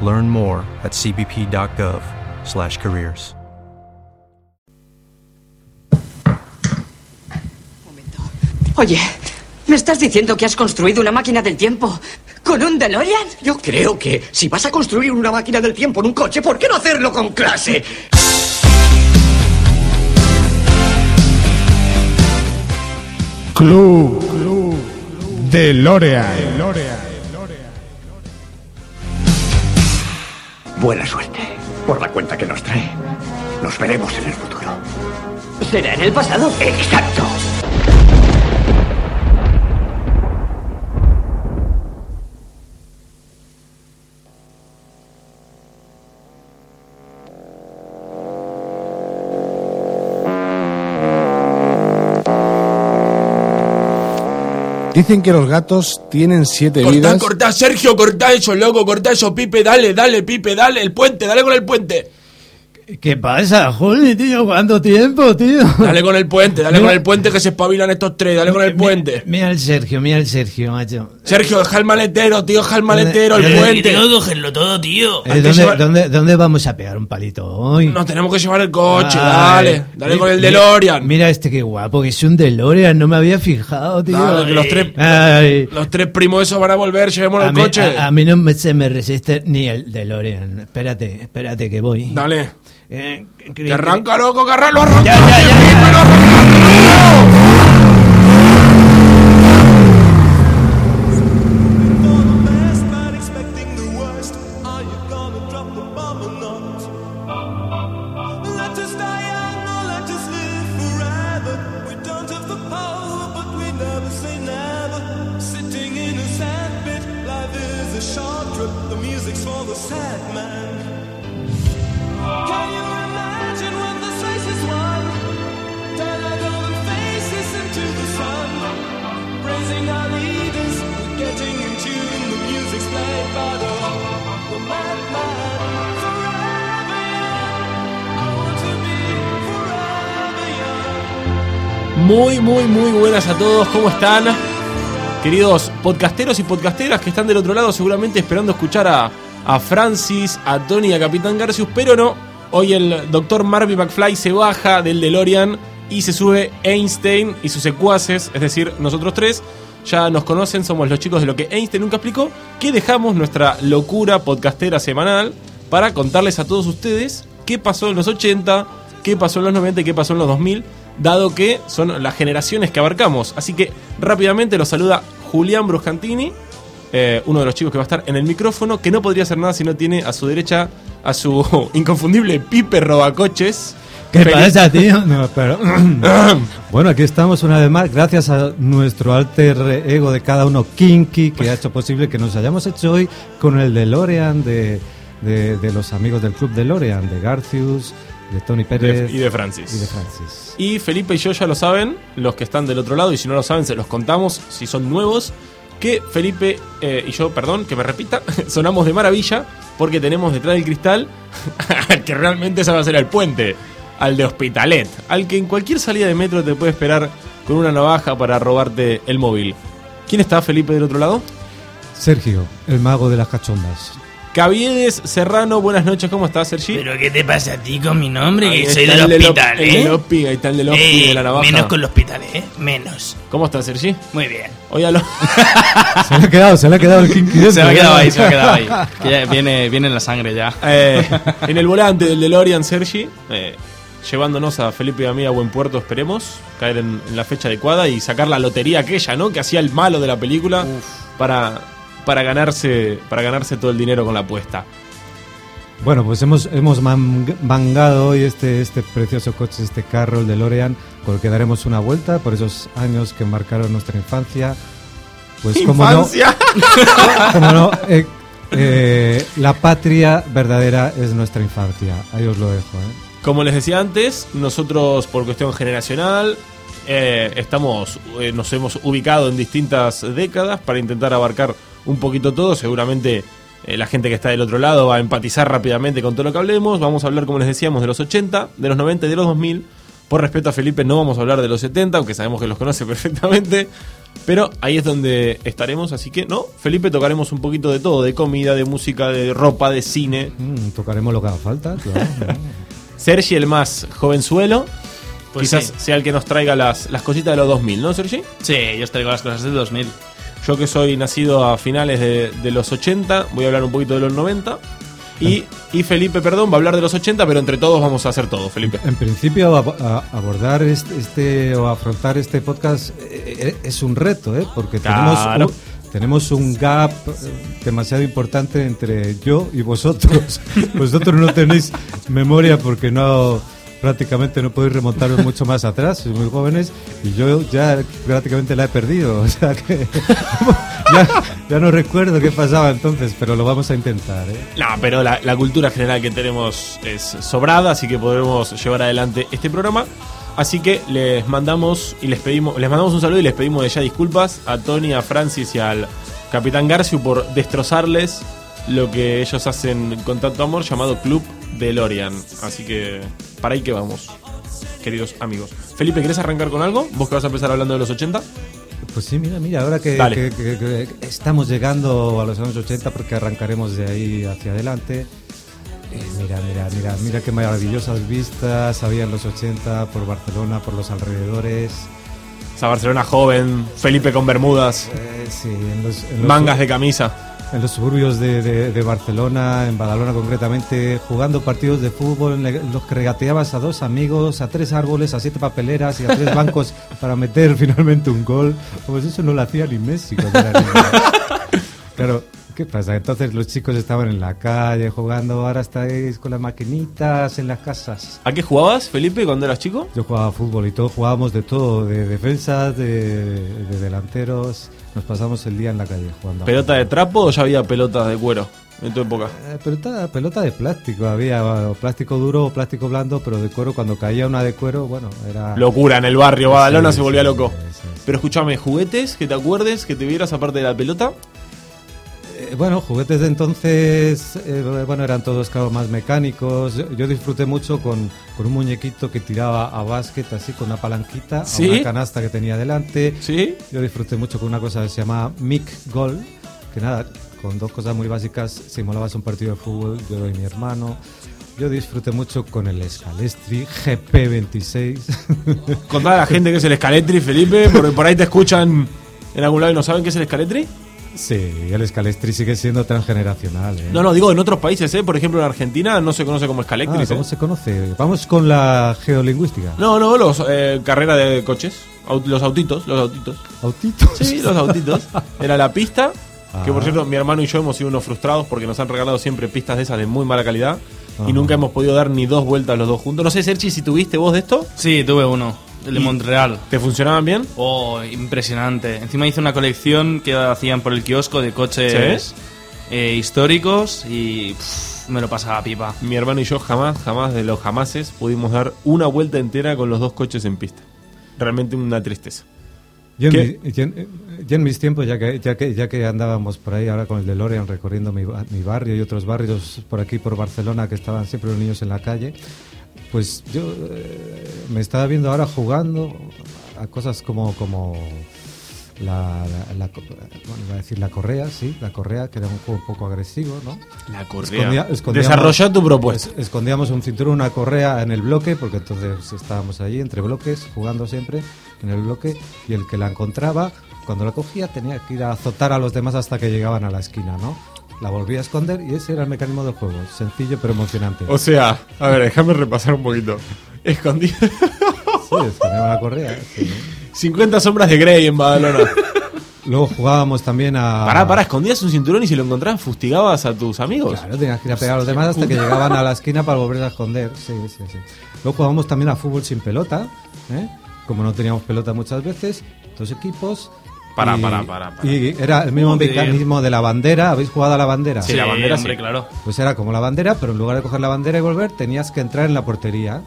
Learn more at cbp.gov/careers. Oye, ¿me estás diciendo que has construido una máquina del tiempo con un DeLorean? Yo creo que si vas a construir una máquina del tiempo en un coche, ¿por qué no hacerlo con clase? Club, Club DeLorean. Buena suerte por la cuenta que nos trae. Nos veremos en el futuro. ¿Será en el pasado? Exacto. Dicen que los gatos tienen siete Cortá, vidas. cortá, Sergio, cortá eso, loco, cortá eso, Pipe, dale, dale, Pipe, dale, el puente, dale con el puente. ¿Qué pasa, Juli, tío? ¿Cuánto tiempo, tío? Dale con el puente, dale Mira- con el puente que se espabilan estos tres, dale con el puente. Mira el Sergio, mira el Sergio, macho. Sergio, deja el maletero, tío, deja el maletero, el Eh, puente. cogerlo todo, tío. Eh, que ¿dónde, llevar- dónde- dónde vamos a pegar un palito hoy? Nos tenemos que llevar el coche, Ay, dale, dale mi- con el DeLorean. Mira este que guapo, que es un DeLorean, no me había fijado, tío. Dale, que los tres, Ay. los tres primos esos van a volver, llevémonos A el mí, coche. a- a mí no me, se me resiste ni el DeLorean. Espérate, espérate que voy. Dale. Eh, Que arranca, loco, que arranca, lo arranca. Ya, ya, ya, ¿cómo están? Queridos podcasteros y podcasteras que están del otro lado seguramente esperando escuchar a, a Francis, a Tony a Capitán Garcius, pero no. Hoy el doctor Marvin McFly se baja del DeLorean y se sube Einstein y sus secuaces, es decir, nosotros tres. Ya nos conocen, somos los chicos de lo que Einstein nunca explicó, que dejamos nuestra locura podcastera semanal para contarles a todos ustedes qué pasó en los 80, qué pasó en los 90 y qué pasó en los 2000, dado que son las generaciones que abarcamos. Así que rápidamente los saluda Julián Bruscantini, eh, uno de los chicos que va a estar en el micrófono, que no podría hacer nada si no tiene a su derecha a su inconfundible Pipe Robacoches. ¿Qué pasa, tío? No, pero... bueno, aquí estamos una vez más, gracias a nuestro alter ego de cada uno, Kinky, que ha hecho posible que nos hayamos hecho hoy con el DeLorean de, de, de los amigos del club DeLorean, de Garcius, de Tony Pérez y de Francis. y de Francis. Y Felipe y yo ya lo saben, los que están del otro lado, y si no lo saben, se los contamos si son nuevos. Que Felipe eh, y yo, perdón, que me repita, sonamos de maravilla porque tenemos detrás del cristal que realmente a ser el puente. al de Hospitalet, al que en cualquier salida de metro te puede esperar con una navaja para robarte el móvil. ¿Quién está, Felipe, del otro lado? Sergio, el mago de las cachondas. Caviedes Serrano, buenas noches, ¿cómo estás, Sergi? ¿Pero qué te pasa a ti con mi nombre? Ahí Que soy el del hospital, el ¿eh? del OPI, ahí está el del OPI Ey, de la navaja. Menos con el hospital, ¿eh? Menos. ¿Cómo estás, Sergi? Muy bien. Hoy a lo- Se le ha quedado, se le ha quedado el kinky Se dentro, ha quedado ¿eh? ahí, se me ha quedado ahí. Que ya viene, viene en la sangre ya. Eh, en el volante del DeLorean, Sergi, eh, llevándonos a Felipe y a mí a buen puerto, esperemos, caer en, en la fecha adecuada y sacar la lotería aquella, ¿no? Que hacía el malo de la película para, para, ganarse, para ganarse todo el dinero con la apuesta. Bueno, pues hemos, hemos man- mangado hoy este, este precioso coche, este carro, el DeLorean, con el que daremos una vuelta por esos años que marcaron nuestra infancia. Pues como no, ¡Infancia! como no, eh, eh, la patria verdadera es nuestra infancia. Ahí os lo dejo, ¿eh? Como les decía antes, nosotros por cuestión generacional estamos, nos hemos ubicado en distintas décadas para intentar abarcar un poquito todo. Seguramente eh, la gente que está del otro lado va a empatizar rápidamente con todo lo que hablemos. Vamos a hablar, como les decíamos, de los 80, de los 90 y de los 2000. Por respeto a Felipe no vamos a hablar de los 70, aunque sabemos que los conoce perfectamente. Pero ahí es donde estaremos, así que no, Felipe tocaremos un poquito de todo, de comida, de música, de ropa, de cine. Mm, tocaremos lo que haga falta, claro. Sergi, el más jovenzuelo, Pues quizás sí. sea el que nos traiga las, las cositas de los 2000, ¿no, Sergi? Sí, yo os traigo las cosas del 2000. Yo que soy nacido a finales de, de los 80, voy a hablar un poquito de los 90. Y, y Felipe, perdón, va a hablar de los 80, pero entre todos vamos a hacer todo, Felipe. En principio, ab- abordar este, este o afrontar este podcast eh, eh, es un reto, ¿eh? porque Claro. tenemos, un, tenemos un gap eh, demasiado importante entre yo y vosotros. vosotros no tenéis memoria porque no prácticamente no podéis remontaros mucho más atrás, sois muy jóvenes y yo ya prácticamente la he perdido, o sea que ya, no recuerdo qué pasaba entonces, pero lo vamos a intentar. ¿eh? No, pero la, cultura general que tenemos es sobrada, así que podremos llevar adelante este programa. Así que les mandamos y les pedimos, les mandamos un saludo y les pedimos ya disculpas a Tony, a Francis y al Capitán Garciu por destrozarles lo que ellos hacen con tanto amor llamado Club DeLorean. Así que para ahí que vamos, queridos amigos. Felipe, ¿querés arrancar con algo? Vos que vas a empezar hablando de los 80. Pues sí, mira, mira, ahora que, Dale. que- que- que estamos llegando a los años 80 porque arrancaremos de ahí hacia adelante. eh, mira, mira, mira, mira qué maravillosas vistas había en los 80 por Barcelona, por los alrededores. Esa Barcelona joven, Felipe con bermudas, Eh, sí, en los, en los- mangas de camisa. En los suburbios de, de- de Barcelona, en Badalona concretamente, jugando partidos de fútbol en los que regateabas a dos amigos, a tres árboles, a siete papeleras y a tres bancos para meter finalmente un gol. Pues eso no lo hacía ni Messi. Claro, ¿qué pasa? Entonces los chicos estaban en la calle jugando, ahora estáis con las maquinitas en las casas. ¿A qué jugabas, Felipe, cuando eras chico? Yo jugaba fútbol y todos jugábamos de todo, de defensas, de, de delanteros. Nos pasamos el día en la calle jugando. ¿Pelota de trapo o ya había pelotas de cuero en tu época? Eh, pelota, pelota de plástico, había plástico duro o plástico blando, pero de cuero, cuando caía una de cuero, bueno, era... Locura en el barrio, Badalona Sí, se volvía sí, loco. sí. Pero escúchame, juguetes que te acuerdes, que te vieras aparte de la pelota. Eh, bueno, juguetes de entonces, eh, bueno, eran todos claro, más mecánicos. Yo, yo disfruté mucho con, con un muñequito que tiraba a básquet así con una palanquita, a una canasta que tenía delante. ¿Sí? Yo disfruté mucho con una cosa que se llama Mic Gol, que nada, con dos cosas muy básicas, simulabas un partido de fútbol, yo y mi hermano. Yo disfruté mucho con el Scalestri GP26. Contá a la gente que es el escaletri, Felipe, porque por ahí te escuchan en algún lado y no saben qué es el escaletri. Sí, el Scalestri sigue siendo transgeneracional. ¿eh? No, no, digo en otros países, ¿eh? Por ejemplo, en Argentina no se conoce como escaletri. Ah, ¿Cómo se conoce? Vamos con la geolingüística. No, no, los eh, carrera de coches, Aut- los autitos, los autitos. Autitos. Sí, los autitos. Era la pista. Que por Ah. cierto, mi hermano y yo hemos sido unos frustrados porque nos han regalado siempre pistas de esas de muy mala calidad. Ajá. Y nunca hemos podido dar ni dos vueltas los dos juntos. No sé, Sergi, si tuviste vos de esto. Sí, tuve uno, el de Montreal. ¿Te funcionaban bien? Oh, impresionante. Encima hice una colección que hacían por el kiosco de coches eh, históricos y pff, me lo pasaba pipa. Mi hermano y yo jamás, jamás de los jamases pudimos dar una vuelta entera con los dos coches en pista. Realmente una tristeza. Yo en, mi- yo en- yo en mis tiempos, ya que, ya, que, ya que andábamos por ahí ahora con el DeLorean recorriendo mi, mi barrio y otros barrios por aquí, por Barcelona, que estaban siempre los niños en la calle, Pues yo eh, me estaba viendo ahora jugando a cosas como como la, la- la co- bueno, iba a decir la correa, sí, la correa, que era un juego un poco agresivo, ¿no? La Escondía- escondíamos- Desarrolla tu propuesta. es- escondíamos un cinturón, una correa en el bloque, porque entonces estábamos allí entre bloques, jugando siempre en el bloque, y el que la encontraba, cuando la cogía, tenía que ir a azotar a los demás hasta que llegaban a la esquina, ¿no? La volvía a esconder y ese era el mecanismo del juego, sencillo pero emocionante. O sea, a ver, déjame repasar un poquito. Escondí Sí, escondíamos la correa. sí. 50 sombras de Grey en Badalona. Luego jugábamos también a... Pará, pará, escondías un cinturón y si lo encontrabas fustigabas a tus amigos. Claro, tenías que ir a pegar a los demás hasta que llegaban a la esquina para volver a esconder. Sí, sí, sí. Luego jugábamos también a fútbol sin pelota, ¿eh? como no teníamos pelota muchas veces, dos equipos. Pará, y- pará, pará, pará. Y era el mismo Joder. mecanismo de la bandera. ¿Habéis jugado a la bandera? Sí, la bandera hombre, sí. claro. Pues era como la bandera, pero en lugar de coger la bandera y volver, tenías que entrar en la portería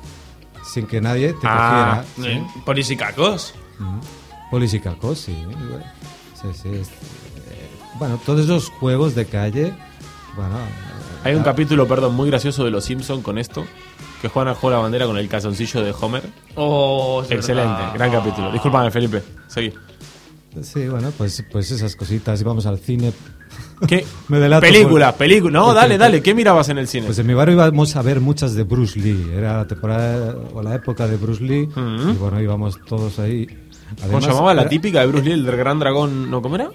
sin que nadie te Ah, cogiera. Eh, Polisicacos. Polis y cacos, sí. Sí, sí, es- eh, bueno, todos esos juegos de calle, bueno... eh, Hay un capítulo, perdón, muy gracioso de Los Simpson con esto. Que juegan a jugar la bandera con el calzoncillo de Homer. Oh, Excelente, verdad. gran capítulo. Discúlpame, Felipe. Seguí. Sí, bueno, pues, pues esas cositas. Íbamos al cine. ¿Qué? Me delato película, por- película. No, dale, dale. ¿Qué mirabas en el cine? Pues en mi barrio íbamos a ver muchas de Bruce Lee. Era la temporada o la época de Bruce Lee. Y bueno, íbamos todos ahí. ¿Cómo Además, se llamaba la era- típica de Bruce Lee, el del gran dragón? ¿No? ¿Cómo era?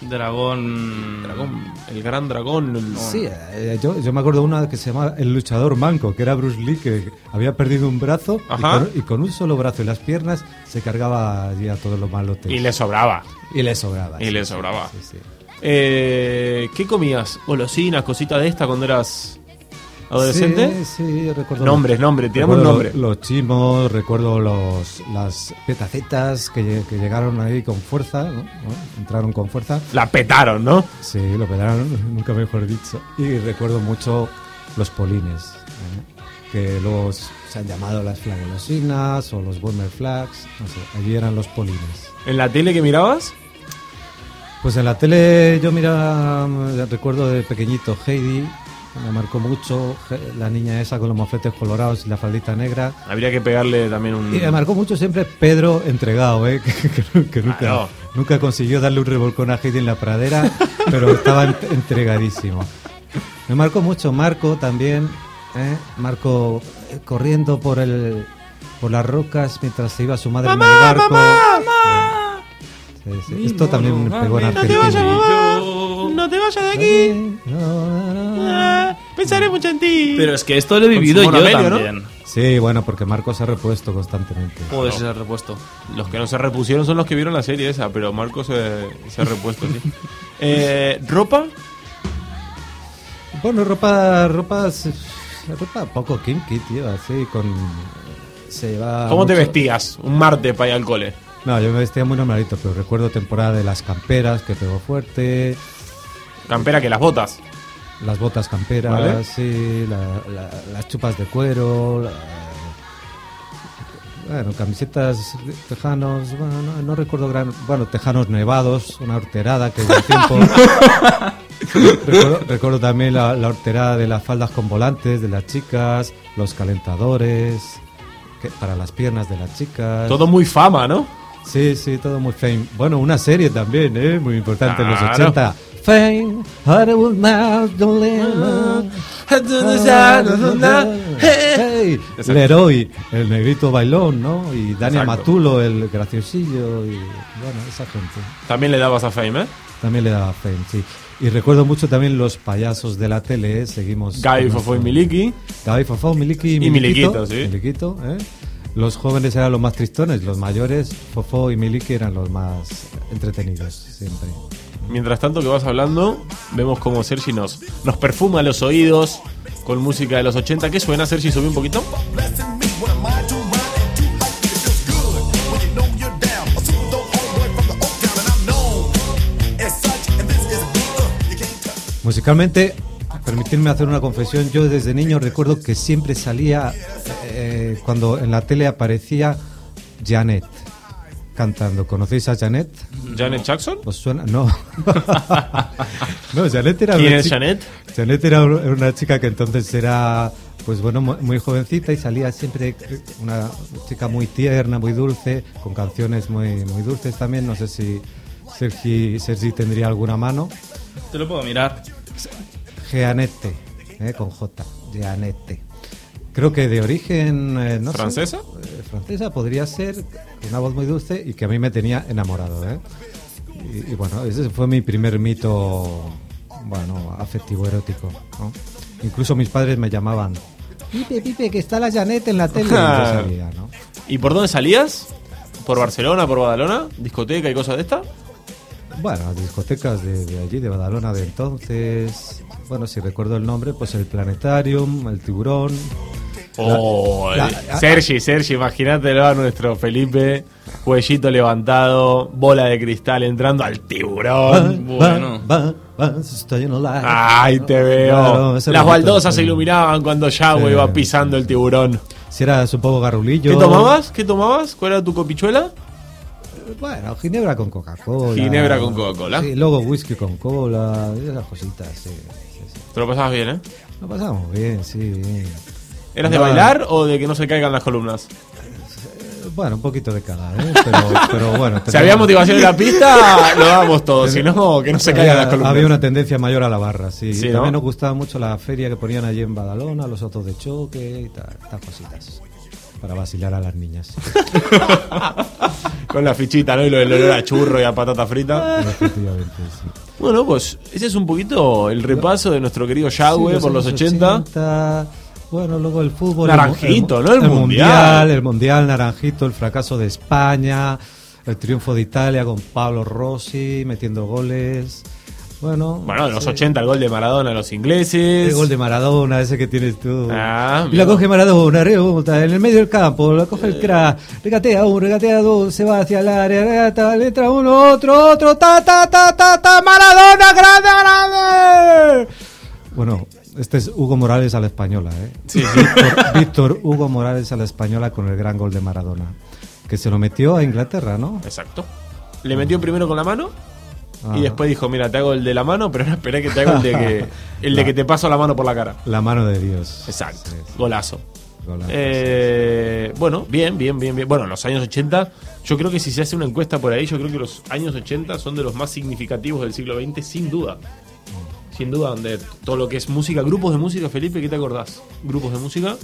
Dragón. Dragón, el gran dragón. el- Sí, eh, yo, yo me acuerdo de una que se llamaba El luchador manco, que era Bruce Lee, que había perdido un brazo y Ajá. con, y con un solo brazo y las piernas se cargaba allí a todos los malotes. Y le sobraba. Y le sobraba. Y sí, le sobraba. sí, sí. Eh, ¿Qué comías? ¿Golosinas, cositas de esta cuando eras adolescente? Sí, sí, recuerdo. Nombres, nombres, tirame un nombre. lo- Los chimos, recuerdo los, las petacetas que, que llegaron ahí con fuerza, ¿no? ¿No? Entraron con fuerza. La petaron, ¿no? Sí, lo petaron, nunca mejor dicho. Y recuerdo mucho los polines, ¿eh? que luego se han llamado las flagolosinas o los Bomber Flags, no sé, allí eran los polines. ¿En la tele que mirabas? Pues en la tele yo miraba, mm, recuerdo de pequeñito Heidi, me marcó mucho, He- la niña esa con los mofletes colorados y la faldita negra. Habría que pegarle también un. Y me marcó mucho siempre Pedro entregado, ¿eh? que, que- que nunca, nunca consiguió darle un revolcón a Heidi en la pradera, pero estaba ent- entregadísimo. Me marcó mucho Marco también, ¿eh? Marco eh, corriendo por el por las rocas mientras se iba su madre en el barco. Sí, sí. Esto también me pegó en Argentina. No te vayas de aquí. No, no, no. Ah, Pensaré mucho en ti. Pero es que esto lo he vivido yo Amelio, ¿no? también. Sí, bueno, porque Marco se ha repuesto constantemente. Joder, se ha repuesto. Los que no se repusieron son los que vieron la serie esa, pero Marco se, se ha repuesto, sí. Eh, ¿Ropa? Bueno, ropa, ropa, ropa poco kinky, tío, así con... Se lleva ¿Cómo te vestías un martes para ir al cole? No, yo me vestía muy normalito, pero recuerdo temporada de las camperas que pegó fuerte, Campera que las botas. las botas camperas, Vale. sí, la- la- las chupas de cuero, la- bueno, camisetas tejanos, bueno, no, no recuerdo gran, bueno, tejanos nevados, una horterada que hubo tiempo. recuerdo, recuerdo también la, la horterada de las faldas con volantes de las chicas, los calentadores que, para las piernas de las chicas. Todo muy fama, ¿no? Sí, sí, todo muy fame. Bueno, una serie también, ¿eh? Muy importante en los Claro. 80. Fame, live. Hey. Leroy, el negrito bailón, ¿no? Y Dani Exacto. Matulo, el graciosillo. Y bueno, esa gente. También le dabas a Fame, ¿eh? También le daba fame, sí. Y recuerdo mucho también los payasos de la tele, ¿eh? Seguimos. Gaby, Fofo y Miliki. Gaby, Fofo, Miliki y Y Miliquito. Miliquito, sí. Miliquito, ¿eh? Los jóvenes eran los más tristones, los mayores, Fofo y Miliki eran los más entretenidos, siempre. Mientras tanto que vas hablando, vemos como Sergi nos, nos perfuma los oídos con música de los 80. ¿Qué suena, Sergi? Subí un poquito. Musicalmente, permitirme hacer una confesión, yo desde niño recuerdo que siempre salía, eh, cuando en la tele aparecía Janet cantando. ¿Conocéis a Janet? ¿Janet Jackson? ¿Os suena? No. no, Janet era ¿Quién una es chica- Janet? Janet era un- era una chica que entonces era pues bueno, mu- muy jovencita y salía siempre una chica muy tierna, muy dulce, con canciones muy, muy dulces también. No sé si Sergi, Sergi tendría alguna mano. Te lo puedo mirar. Jeanette, eh, con J, Jeanette. Creo que de origen... eh, no sé, ¿Francesa? eh, francesa podría ser, una voz muy dulce y que a mí me tenía enamorado. ¿eh? Y, y bueno, ese fue mi primer mito, bueno, afectivo erótico. ¿no? Incluso mis padres me llamaban, Pipe, Pipe, que está la Janet en la tele. Y salía, ¿no? ¿Y por dónde salías? ¿Por Barcelona, por Badalona? ¿Discoteca y cosas de esta? Bueno, las discotecas de, de allí, de Badalona de entonces. Bueno, si recuerdo el nombre, pues el Planetarium, el Tiburón. Oh, La- la- Sergi, Sergi, imagínatelo a nuestro Felipe, cuellito levantado, bola de cristal entrando al tiburón. Bueno. Va, va, estoy en la- Ay, te veo. Claro, Las baldosas se iluminaban cuando Yahweh Sí, iba pisando el tiburón. Si eras un poco garrulillo. ¿Qué tomabas? ¿Qué tomabas? ¿Cuál era tu copichuela? Bueno, ginebra con Coca-Cola. Ginebra con Coca-Cola. Sí, luego whisky con cola, esas cositas, sí. Sí. Te lo pasabas bien, ¿eh? Lo pasamos bien, sí. bien. ¿Eras de No, bailar o de que no se caigan las columnas? eh, Bueno, un poquito de cada, ¿eh? Pero, pero bueno. Si había motivación en la pista, lo damos todo. Si no, que no se caigan las columnas. había una tendencia mayor a la barra, sí. Sí, Y ¿no? También nos gustaba mucho la feria que ponían allí en Badalona, los autos de choque y tal, tal cositas. Para vacilar a las niñas. Con la fichita, ¿no? Y lo del olor a churro y a patata frita. Efectivamente, sí. Bueno, pues ese es un poquito el repaso de nuestro querido Yahweh Sí, por los años 80. 80, Bueno, luego el fútbol. Naranjito, el, ¿no? El El, Mundial. mundial. El mundial, Naranjito, el fracaso de España, el triunfo de Italia con Pablo Rossi metiendo goles. Bueno, Bueno, en los sí. 80 el gol de Maradona a los ingleses. El gol de Maradona, ese que tienes tú. Ah, y la coge Maradona, rebota en el medio del campo, la coge el crack, regatea uno, regatea dos, se va hacia el área, regata, le entra uno, otro, otro, ta, ta, ta, ta, ta, Maradona, grande, grande. Bueno, este es Hugo Morales a la española, ¿eh? Sí, Víctor, Víctor Hugo Morales a la española con el gran gol de Maradona. Que se lo metió a Inglaterra, ¿no? Exacto. Le metió primero con la mano Ah. y después dijo, mira, te hago el de la mano, pero ahora esperé que te hago el de que, el de que te paso la mano por la cara. La mano de Dios. Exacto. Sí, sí. Golazo. Golazo, Eh, bueno, bien, bien, bien, bien. Bueno, los años 80, yo creo que si se hace una encuesta por ahí, yo creo que los años 80 son de los más significativos del siglo XX, sin duda. Sin duda, donde todo lo que es música, grupos de música, Felipe, ¿qué te acordás? Grupos de música.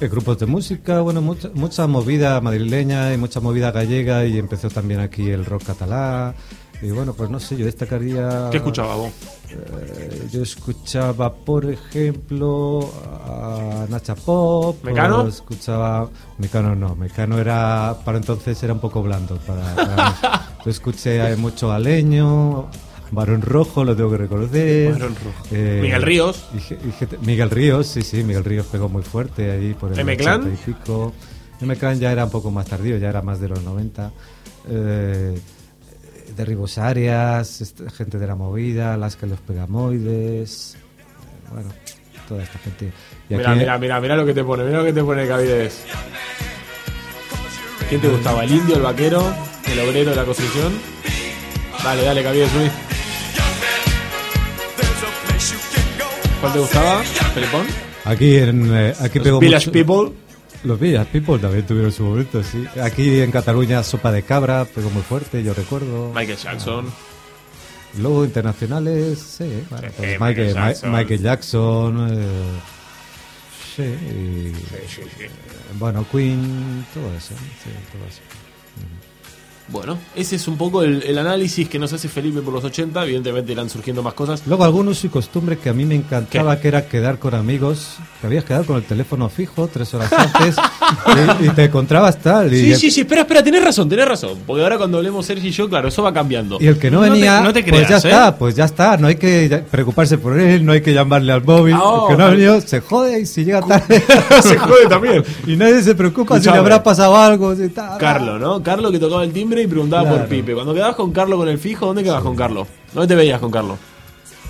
Eh, grupos de música, bueno, mucha, mucha movida madrileña y mucha movida gallega y empezó también aquí el rock catalán. Y bueno, pues no sé, yo destacaría... ¿Qué escuchabas vos? Eh, yo escuchaba, por ejemplo, a Nacha Pop. ¿Mecano? Escuchaba... Mecano no, Mecano era... Para entonces era un poco blando. Para. Yo escuché mucho a Leño, Barón Rojo, lo tengo que reconocer. Barón Rojo. Eh, Miguel Ríos. y y Miguel Ríos, sí, sí, Miguel Ríos pegó muy fuerte ahí por el ¿M-Clan? 80 y pico. M-Clan ya era un poco más tardío, ya era más de los 90. Eh, Derribos Arias, este- gente de la movida, las que los pegamoides. bueno, toda esta gente. Y Mira, aquí- mira, mira, mira lo que te pone, mira lo que te pone Cavides. ¿Quién te gustaba? ¿El indio, el vaquero, el obrero de la construcción? Dale, dale, Cavides, subí. ¿Cuál te gustaba? ¿Felipón? Aquí, en, eh, aquí pegó Village mucho- People. Los Village People también tuvieron su momento, sí. Aquí en Cataluña, Sopa de Cabra pegó muy fuerte, yo recuerdo. Michael Jackson. Luego internacionales, sí, bueno, Sí, pues Michael Michael, Ma- Jackson. Michael Jackson, eh, sí, y, bueno, Queen, todo eso, sí, todo eso. Bueno, ese es un poco el, el análisis que nos hace Felipe por los 80. Evidentemente irán surgiendo más cosas. Luego algunos y costumbres que a mí me encantaba, que era quedar con amigos, que habías quedado con el teléfono fijo tres horas antes y, y te encontrabas tal. Y, Sí, sí, sí, espera, espera, tenés razón, tenés razón. Porque ahora cuando hablemos Sergi y yo, claro, eso va cambiando. y el que no No te- venía, no te pues ya creas, ¿eh? está, pues ya está, no hay que ya- preocuparse por él, no hay que llamarle al móvil, Ah, el que no ha oh, venido se jode y si llega tarde Se jode también. y nadie se preocupa si le habrá pasado algo. si tal. Carlo, ¿no? Carlo que tocaba el timbre y preguntaba Claro. por Pipe. Cuando quedabas con Carlo con el fijo, ¿dónde quedabas con Carlo? ¿Dónde te veías con Carlo?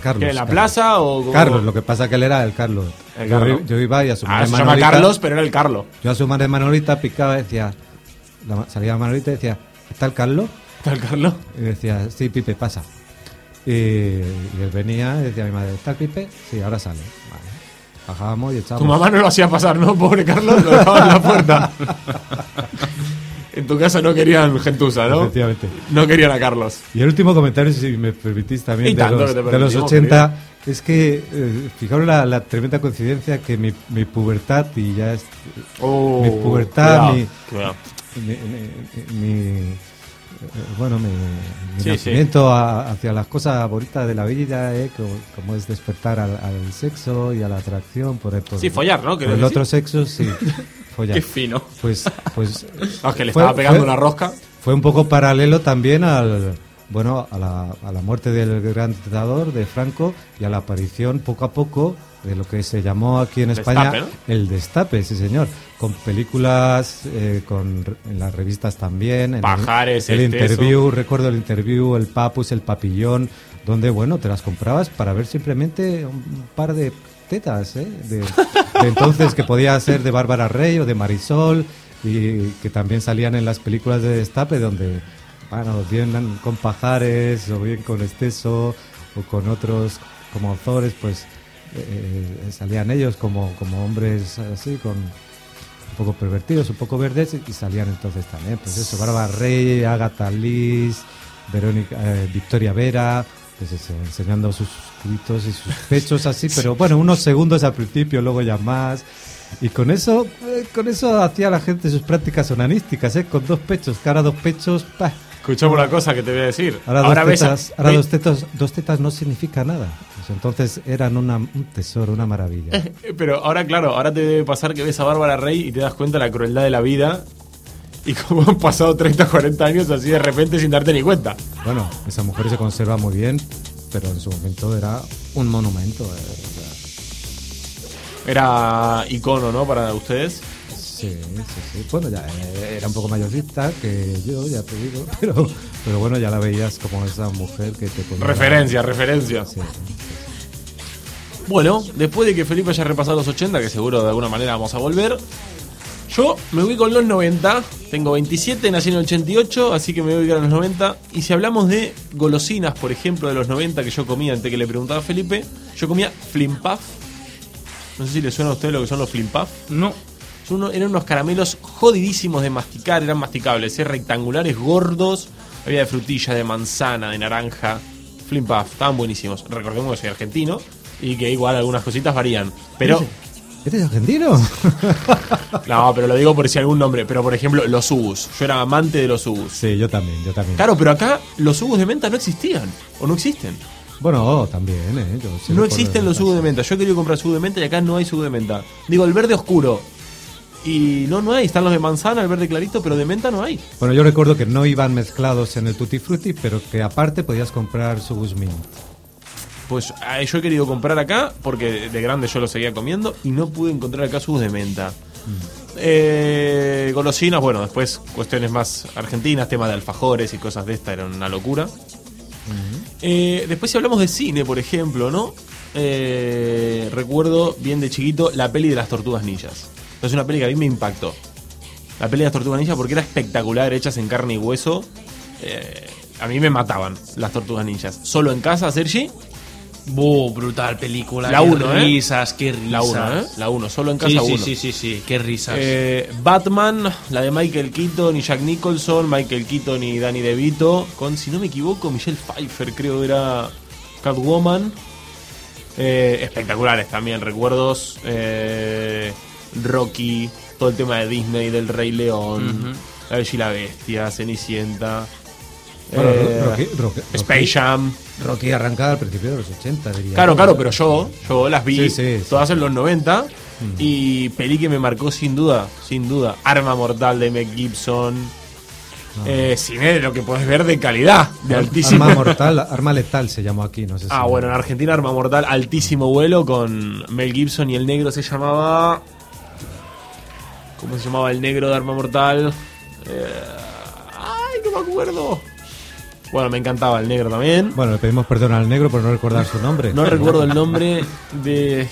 Carlos, ¿Que ¿En la Carlos. plaza o Carlos, lo que pasa que él era el Carlos. El Yo, Carlos. yo iba y a su Ah, se llama Carlos, pero era el Carlo. Yo a su madre Manolita picaba y decía, la salía Manolita y decía, ¿está el Carlos? ¿Está el Carlo? Y decía, sí, Pipe, pasa. Y, y él venía y decía a mi madre, ¿está el Pipe? Sí, ahora sale. Vale. bajábamos y echábamos. Tu mamá no lo hacía pasar, ¿no? Pobre Carlos, lo dejaba en la puerta. en tu casa no querían gentuza, ¿no? Efectivamente. No querían a Carlos. Y el último comentario, si me permitís también, de los, que te de los permitimos, 80, es que, eh, fijaros la, la tremenda coincidencia que mi, mi pubertad y ya es. Oh, mi pubertad, cuidado, mi, cuidado. mi- mi- mi, eh, bueno, mi, mi Sí, nacimiento a- hacia las cosas bonitas de la vida, eh, como, como es despertar al, al sexo y a la atracción por el, por- Sí, follar, ¿no? por ¿Querés el decir? otro sexo, sí, follar. Qué fino. Pues, pues que le fue- estaba pegando fue- una rosca. fue un poco paralelo también al bueno a la, a la muerte del gran dictador de Franco y a la aparición poco a poco de lo que se llamó aquí en España Destape, ¿no? el destape, sí señor, con películas, eh, con en las revistas también, en Pajares, el, el Teso. interview, recuerdo el interview, el Papus, el Papillón, donde bueno te las comprabas para ver simplemente un par de tetas, ¿eh? de, de entonces que podía ser de Bárbara Rey o de Marisol y que también salían en las películas de Destape donde bueno, bien con Pajares o bien con Esteso o con otros como autores, pues eh, salían ellos como, como hombres así con un poco pervertidos, un poco verdes y salían entonces también, pues eso, Bárbara Rey, Agatha Liz, Verónica, eh, Victoria Vera, pues eso, enseñando sus y sus pechos así, pero bueno, unos segundos al principio, luego ya más. Y con eso, eh, con eso hacía la gente sus prácticas onanísticas, ¿eh? Con dos pechos, cara dos pechos, pa. Escuchamos una cosa que te voy a decir. Ahora, Ahora dos, tetas, ahora dos, tetas, dos tetas no significa nada. Pues entonces eran una- un tesoro, una maravilla. Eh, Pero ahora, claro, ahora te debe pasar que ves a Bárbara Rey y te das cuenta de la crueldad de la vida y cómo han pasado 30, 40 años así de repente sin darte ni cuenta. Bueno, esa mujer se conserva muy bien, pero en su momento era un monumento. eh, o sea, Era icono, ¿no? Para ustedes. sí, sí, sí. Bueno, ya eh, era un poco mayorcita que yo, ya te digo, pero, pero bueno, ya la veías como esa mujer que te ponía... Referencia, referencia. Sí, Bueno, después de que Felipe haya repasado los 80, que seguro de alguna manera vamos a volver, yo me voy con los 90. Tengo 27, nací en el 88, así que me voy a a los 90. Y si hablamos de golosinas, por ejemplo, de los 90 que yo comía antes que le preguntaba a Felipe, yo comía Flimpaf. No sé si le suena a usted lo que son los Flimpaf. No. Son eran unos caramelos jodidísimos de masticar, eran masticables, ¿eh? rectangulares, gordos. Había de frutilla, de manzana, de naranja. Flimpaf, estaban buenísimos. Recordemos que soy argentino y que igual algunas cositas varían. Pero, ¿Eres argentino? no, pero lo digo por si algún nombre. Pero por ejemplo, los ubus. Yo era amante de los ubus. sí, yo también, yo también. Claro, pero acá los ubus de menta no existían. O no existen. Bueno, oh, también, ¿eh? Yo No existen los ubus de menta. Yo he querido comprar sugo de menta y acá no hay sugo de menta. Digo, el verde oscuro. Y no, no hay. Están los de manzana, el verde clarito, pero de menta no hay. Bueno, yo recuerdo que no iban mezclados en el Tutti Frutti, pero que aparte podías comprar su Mint. Pues ah, yo he querido comprar acá porque de grande yo lo seguía comiendo y no pude encontrar acá sus de menta. Eh, golosinas, bueno, después cuestiones más argentinas, tema de alfajores y cosas de esta, eran una locura. Eh, después si hablamos de cine, por ejemplo, ¿no? Eh, recuerdo bien de chiquito la peli de las tortugas ninjas. Es una peli que a mí me impactó. La peli de las tortugas ninjas porque era espectacular, hechas en carne y hueso. Eh, a mí me mataban las tortugas ninjas. Solo en casa, Sergi. Buh, brutal película. La qué uno, ¿eh? risas, qué risas. La 1, ¿eh? La 1, solo en Sí, casa sí, 1. sí, sí, sí, qué risas. Eh, Batman, la de Michael Keaton y Jack Nicholson, Michael Keaton y Danny DeVito, con, si no me equivoco, Michelle Pfeiffer creo era Catwoman. Eh, espectaculares también, recuerdos. eh, Rocky, todo el tema de Disney, del Rey León, La Bella y la Bestia, Cenicienta. Bueno, eh, Rocky, Rocky- Space Jam. Rocky arrancaba al principio de los 80, diría. Claro, claro, pero yo, yo las vi Sí, sí, sí. todas en los 90 y peli que me marcó sin duda, sin duda. Arma Mortal de Mel Gibson. Eh, cine de lo que puedes ver de calidad, de altísimo. Arma mortal, arma letal se llamó aquí, no sé si. Ah, bueno, en Argentina Arma Mortal, altísimo vuelo con Mel Gibson y el negro se llamaba. ¿Cómo se llamaba el negro de Arma Mortal? Eh, ay, no me acuerdo. Bueno, me encantaba el negro también. Bueno, le pedimos perdón al negro por no recordar su nombre. No recuerdo el nombre de.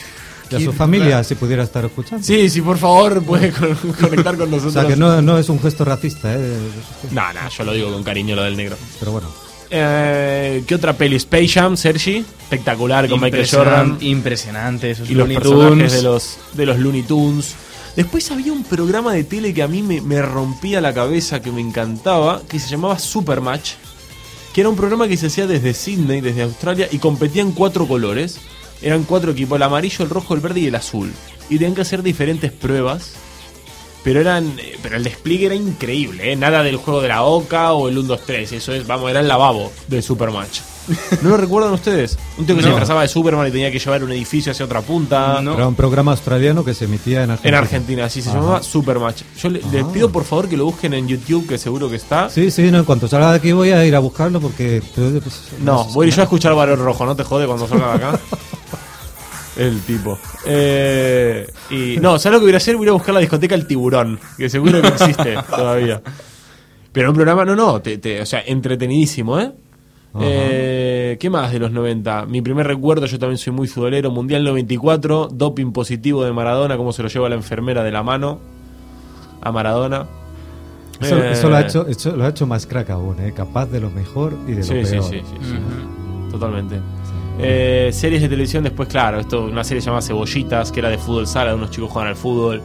Y a su familia, si pudiera estar escuchando. Sí, sí, por favor, puede con- conectar con O nosotros. sea, que no, no es un gesto racista, ¿eh? No, no, yo lo digo con cariño lo del negro. Pero bueno. Eh, ¿Qué otra peli? Space Jam, Sergi. Espectacular con Michael Jordan. Impresionante, esos y los Looney personajes Tunes. de los, de los Looney Tunes. Después había un programa de tele que a mí me, me rompía la cabeza, que me encantaba, que se llamaba Supermatch, que era un programa que se hacía desde Sydney, desde Australia, y competían cuatro colores. Eran cuatro equipos, el amarillo, el rojo, el verde y el azul. Y tenían que hacer diferentes pruebas. Pero eran. eh, Pero el despliegue era increíble, ¿eh? Nada del juego de la Oca o el 1, 2, 3. Eso es, vamos, era el lavabo del Supermatch. ¿No lo recuerdan ustedes? Un tío que se disfrazaba de Superman y tenía que llevar un edificio hacia otra punta. No. Era un programa australiano que se emitía en Argentina. En Argentina, sí, se Ajá. llamaba Supermatch. Yo le, le Ah. pido por favor que lo busquen en YouTube, que seguro que está. Sí, sí, no, en cuanto salga de aquí voy a ir a buscarlo porque... pues, No, voy a ir yo a escuchar Barón Rojo, no te jode cuando salga de acá. El tipo. Eh, y no, ¿sabes lo que voy a hacer? Voy a ir a buscar la discoteca El Tiburón, que seguro que existe todavía. Pero un programa, no, no, te, te- o sea, entretenidísimo, ¿eh? Eh, ¿Qué más de los 90? Mi primer recuerdo, yo también soy muy futbolero, Mundial 94, doping positivo de Maradona, cómo se lo lleva la enfermera de la mano a Maradona. Eso, Eh, eso lo, ha hecho, eso lo ha hecho más crack aún, ¿eh? capaz de lo mejor y de Sí, lo sí, peor. sí, sí, sí. Totalmente. Eh, series de televisión, después, claro, esto, una serie llamada Cebollitas, que era de fútbol sala, de unos chicos juegan al fútbol,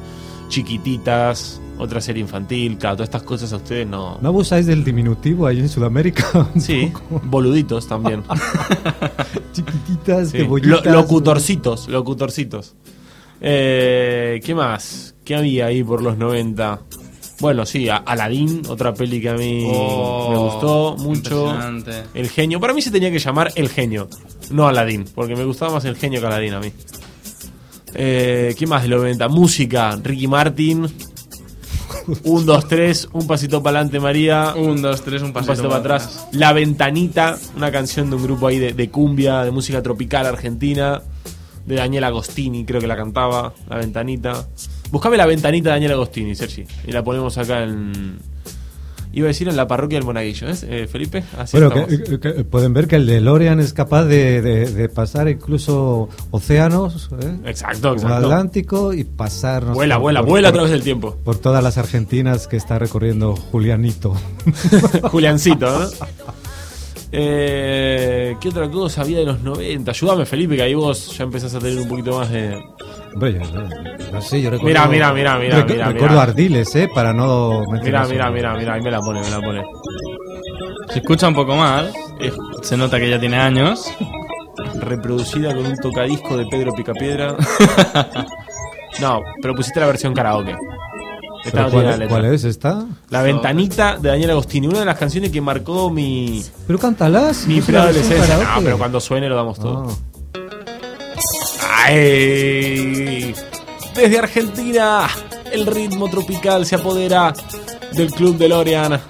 Chiquititas, otra serie infantil, claro, todas estas cosas a ustedes no. ¿No abusáis del diminutivo ahí en Sudamérica? Sí, poco. boluditos también. Chiquititas, Sí. cebollitas. Lo- locutorcitos, locutorcitos. Eh, ¿Qué más? ¿Qué había ahí por los 90? Bueno, sí, Aladdin, otra peli que a mí Oh, me gustó mucho. El genio. Para mí se tenía que llamar El genio, no Aladdin, porque me gustaba más El genio que Aladdin a mí. Eh, ¿Qué más de los 90? Música, Ricky Martin. Un, dos, tres, un pasito para adelante, María. Un, dos, tres, un pasito, pasito para atrás. La Ventanita, una canción de un grupo ahí de, de cumbia, de música tropical argentina, de Daniel Agostini, creo que la cantaba, La Ventanita. Buscame La Ventanita de Daniel Agostini, Sergi, y la ponemos acá en... Iba a decir en la parroquia del Monaguillo, ¿eh, eh, Felipe? Así Bueno, que, que- pueden ver que el DeLorean es capaz de, de- de pasar incluso océanos, ¿eh? Exacto, exacto. Atlántico y pasar. no Vuela, sé, vuela, por- vuela a través del tiempo. Por todas las Argentinas que está recorriendo Julianito. Juliancito, ¿no? Eh, ¿Qué otra cosa había de los 90? Ayúdame, Felipe, que ahí vos ya empezás a tener un poquito más de... Hombre, yo, yo- no sé, yo recuerdo. Mira, mira, mira, mira, recu- mira, Recuerdo mira. Ardiles, ¿eh? Para no. Mira, mira, mira, mira, ahí me la pone, me la pone. Se escucha un poco mal. Se nota que ya tiene años. Reproducida con un tocadisco de Pedro Picapiedra. no, pero pusiste la versión karaoke. Esta ¿Pero no tiene la cuál, letra. cuál es esta? La ventanita de Daniel Agostini, una de las canciones que marcó mi, Pero cántalas. mi ¿no es preadolescencia. No, pero cuando suene lo damos todo. Ah. ¡Ay! Desde Argentina, el ritmo tropical se apodera del Club de Lorian.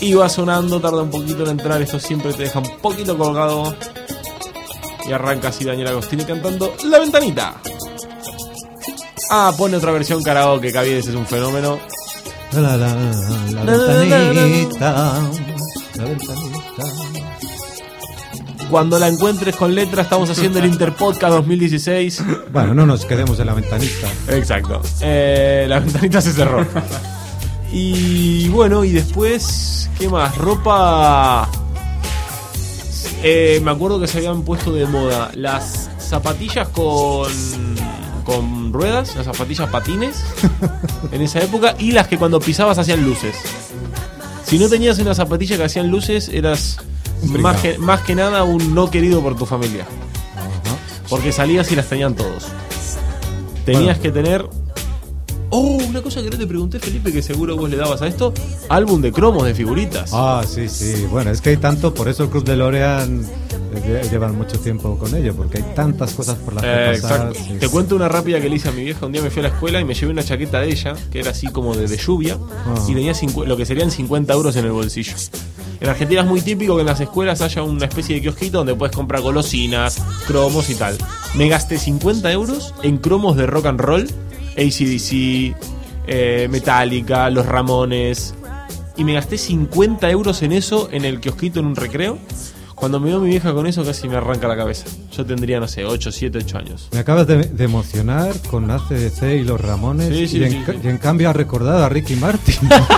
Y va sonando, tarda un poquito en entrar, esto siempre te deja un poquito colgado. Y arranca así Daniel Agostini cantando La Ventanita. Ah, pone otra versión karaoke, Caviedes es un fenómeno. La, la, la, la, la ventanita. La ventanita. Cuando la encuentres con letra, estamos haciendo el Interpodcast 2016. Bueno, no nos quedemos en la ventanita. Exacto. Eh, la ventanita se cerró. Y bueno, y después, ¿qué más? Ropa. Eh, me acuerdo que se habían puesto de moda las zapatillas con. con ruedas, las zapatillas patines en esa época, y las que cuando pisabas hacían luces. Si no tenías una zapatilla que hacían luces, eras más que, más que nada un no querido por tu familia. Porque salías y las tenían todos. Tenías que tener. Oh, una cosa que no te pregunté, Felipe, que seguro vos le dabas a esto: álbum de cromos de figuritas. Ah, sí, sí. Bueno, es que hay tanto, por eso el Club de Lorean eh, llevan mucho tiempo con ello, porque hay tantas cosas por las que Eh, pasar. exacto. sí, Te sí. cuento una rápida que le hice a mi vieja. Un día me fui a la escuela y me llevé una chaqueta de ella, que era así como de, de lluvia, Ah. y tenía lo que serían 50 euros en el bolsillo. En Argentina es muy típico que en las escuelas haya una especie de kiosquito donde puedes comprar golosinas, cromos y tal. Me gasté 50 euros en cromos de rock and roll, ACDC, eh, Metallica, Los Ramones. Y me gasté 50 euros en eso en el kiosquito en un recreo. Cuando me veo mi vieja con eso casi me arranca la cabeza. Yo tendría, no sé, 8, 7, 8 años. Me acabas de, de emocionar con ACDC y los Ramones Sí, sí, y, en, sí, sí. y en cambio has recordado a Ricky Martin.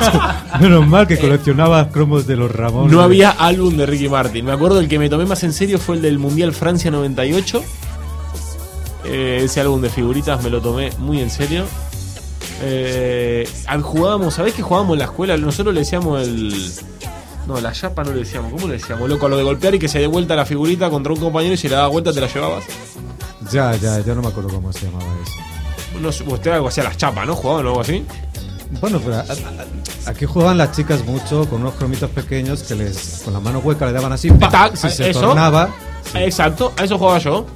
Menos mal que coleccionabas cromos de los Ramones. No había álbum de Ricky Martin. Me acuerdo el que me tomé más en serio fue el del Mundial Francia 98. Eh, ese álbum de figuritas me lo tomé muy en serio. Eh, jugábamos, ¿sabés qué jugábamos en la escuela? Nosotros le decíamos el. No, la chapa no le decíamos. ¿Cómo le decíamos? Loco, lo de golpear y que se dé vuelta la figurita contra un compañero y si le daba vuelta te la llevabas. Ya, ya, yo no me acuerdo cómo se llamaba eso. No usted algo hacía las chapas, ¿no? ¿Jugaban o algo así? Bueno, pero a- a- aquí jugaban las chicas mucho con unos cromitos pequeños que les con la mano hueca le daban así. Tac, si se eso. tornaba. Exacto, a eso jugaba yo.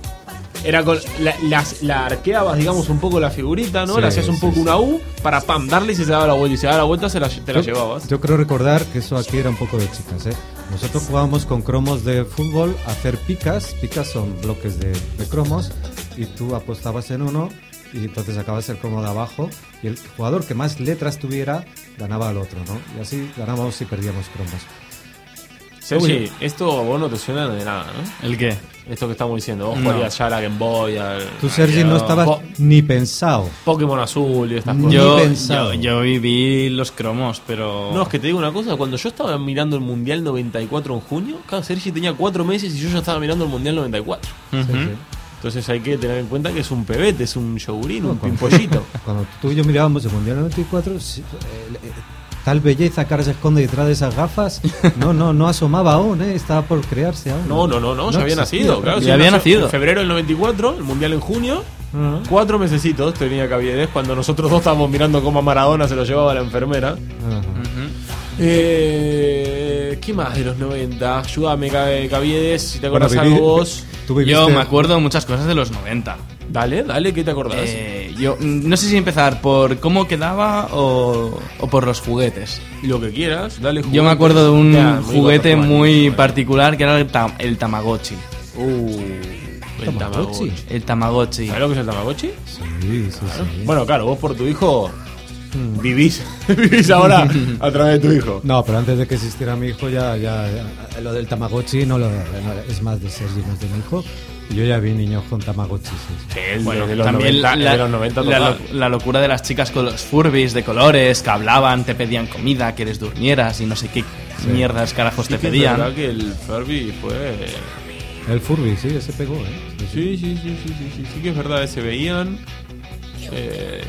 Era con la, las- la arqueabas, digamos, un poco la figurita, ¿no? Sí, le hacías un poco sí. una U para pam, darle y se daba la vuelta. Y se daba la vuelta, se la, te la Yo- llevabas. Yo creo recordar que eso aquí era un poco de chicas, ¿eh? Nosotros jugábamos con cromos de fútbol a hacer picas. Picas son bloques de, de cromos y tú apostabas en uno y entonces sacabas el cromo de abajo y el jugador que más letras tuviera ganaba al otro, ¿no? Y así ganábamos y perdíamos cromos. Sergi, esto a vos no te suena de nada, ¿no? ¿El qué? Esto que estamos diciendo. Vos No. jugarías ya a la Game Boy, al. Tú, Sergi, no estabas Po- ni pensado. Pokémon Azul y estas Ni cosas. Yo, pensado. yo, yo viví los cromos, pero. No, es que te digo una cosa, cuando yo estaba mirando el Mundial 94 en junio, claro, Sergi tenía 4 meses y yo ya estaba mirando el Mundial 94. Ujú. Sí, sí. Entonces hay que tener en cuenta que es un pebete, es un yogurín, un cuando- pimpollito. Cuando tú y yo mirábamos el Mundial 94, sí, eh, eh, tal belleza que ahora se esconde detrás de esas gafas, no, no, no asomaba aún, ¿eh? estaba por crearse aún. No, no, no, no, ya había existía, nacido, ¿no? claro. Ya sí, había nacido. En febrero del 94, el Mundial en junio. Cuatro mesecitos tenía Caviedes cuando nosotros dos estábamos mirando cómo a Maradona se lo llevaba la enfermera. Eh, ¿Qué más de los 90? Ayúdame, Ca- Caviedes, si te Bueno, acordás viví- algo vos. Yo me acuerdo de muchas cosas de los 90. Dale, dale, ¿qué te acordás? Eh, yo no sé si empezar por cómo quedaba o, o por los juguetes. Lo que quieras, dale Yo me acuerdo de un Ya, muy juguete guapo, muy bueno. particular que era el, tam- el Tamagotchi. Uh, el Tamagotchi. Tamagotchi. El Tamagotchi. ¿Sabes lo que es el Tamagotchi? Sí, sí, sí. Bueno, claro, vos por tu hijo vivís, vivís ahora a través de tu hijo. No, pero antes de que existiera mi hijo, ya, ya, ya- lo del Tamagotchi no lo, no, es más de Sergi, es de mi hijo. Yo ya vi niños con Tamagotchi, sí. Sí, el Bueno, de, los también 90, el la, de los 90 la total. lo- la locura de las chicas con los Furbies de colores que hablaban, te pedían comida, que les durmieras y no sé qué mierdas carajos Sí te es pedían. verdad que el Furby fue... El Furby, sí, ese pegó, ¿eh? Sí, sí. Sí, sí, sí, sí, sí, sí, sí que es verdad, se veían... Eh,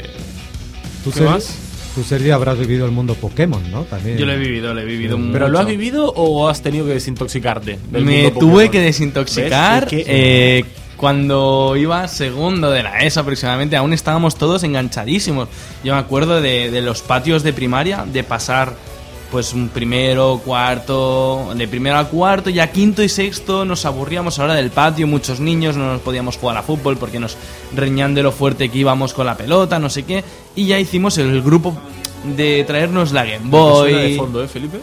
¿Tú, ¿Qué más? Tú, Sergi, habrás vivido el mundo Pokémon, ¿no? También. Yo lo he vivido, lo he vivido mucho. ¿Pero lo has vivido o has tenido que desintoxicarte? del Me mundo tuve que desintoxicar que- eh, cuando iba segundo de la ESO aproximadamente. Aún estábamos todos enganchadísimos. Yo me acuerdo de, de los patios de primaria, de pasar pues un primero, cuarto, de primero a cuarto, ya quinto y sexto nos aburríamos ahora del patio, muchos niños, no nos podíamos jugar a fútbol porque nos reñían de lo fuerte que íbamos con la pelota, no sé qué, y ya hicimos el grupo de traernos la Game ¿Te suena de Boy. fondo, eh, Felipe?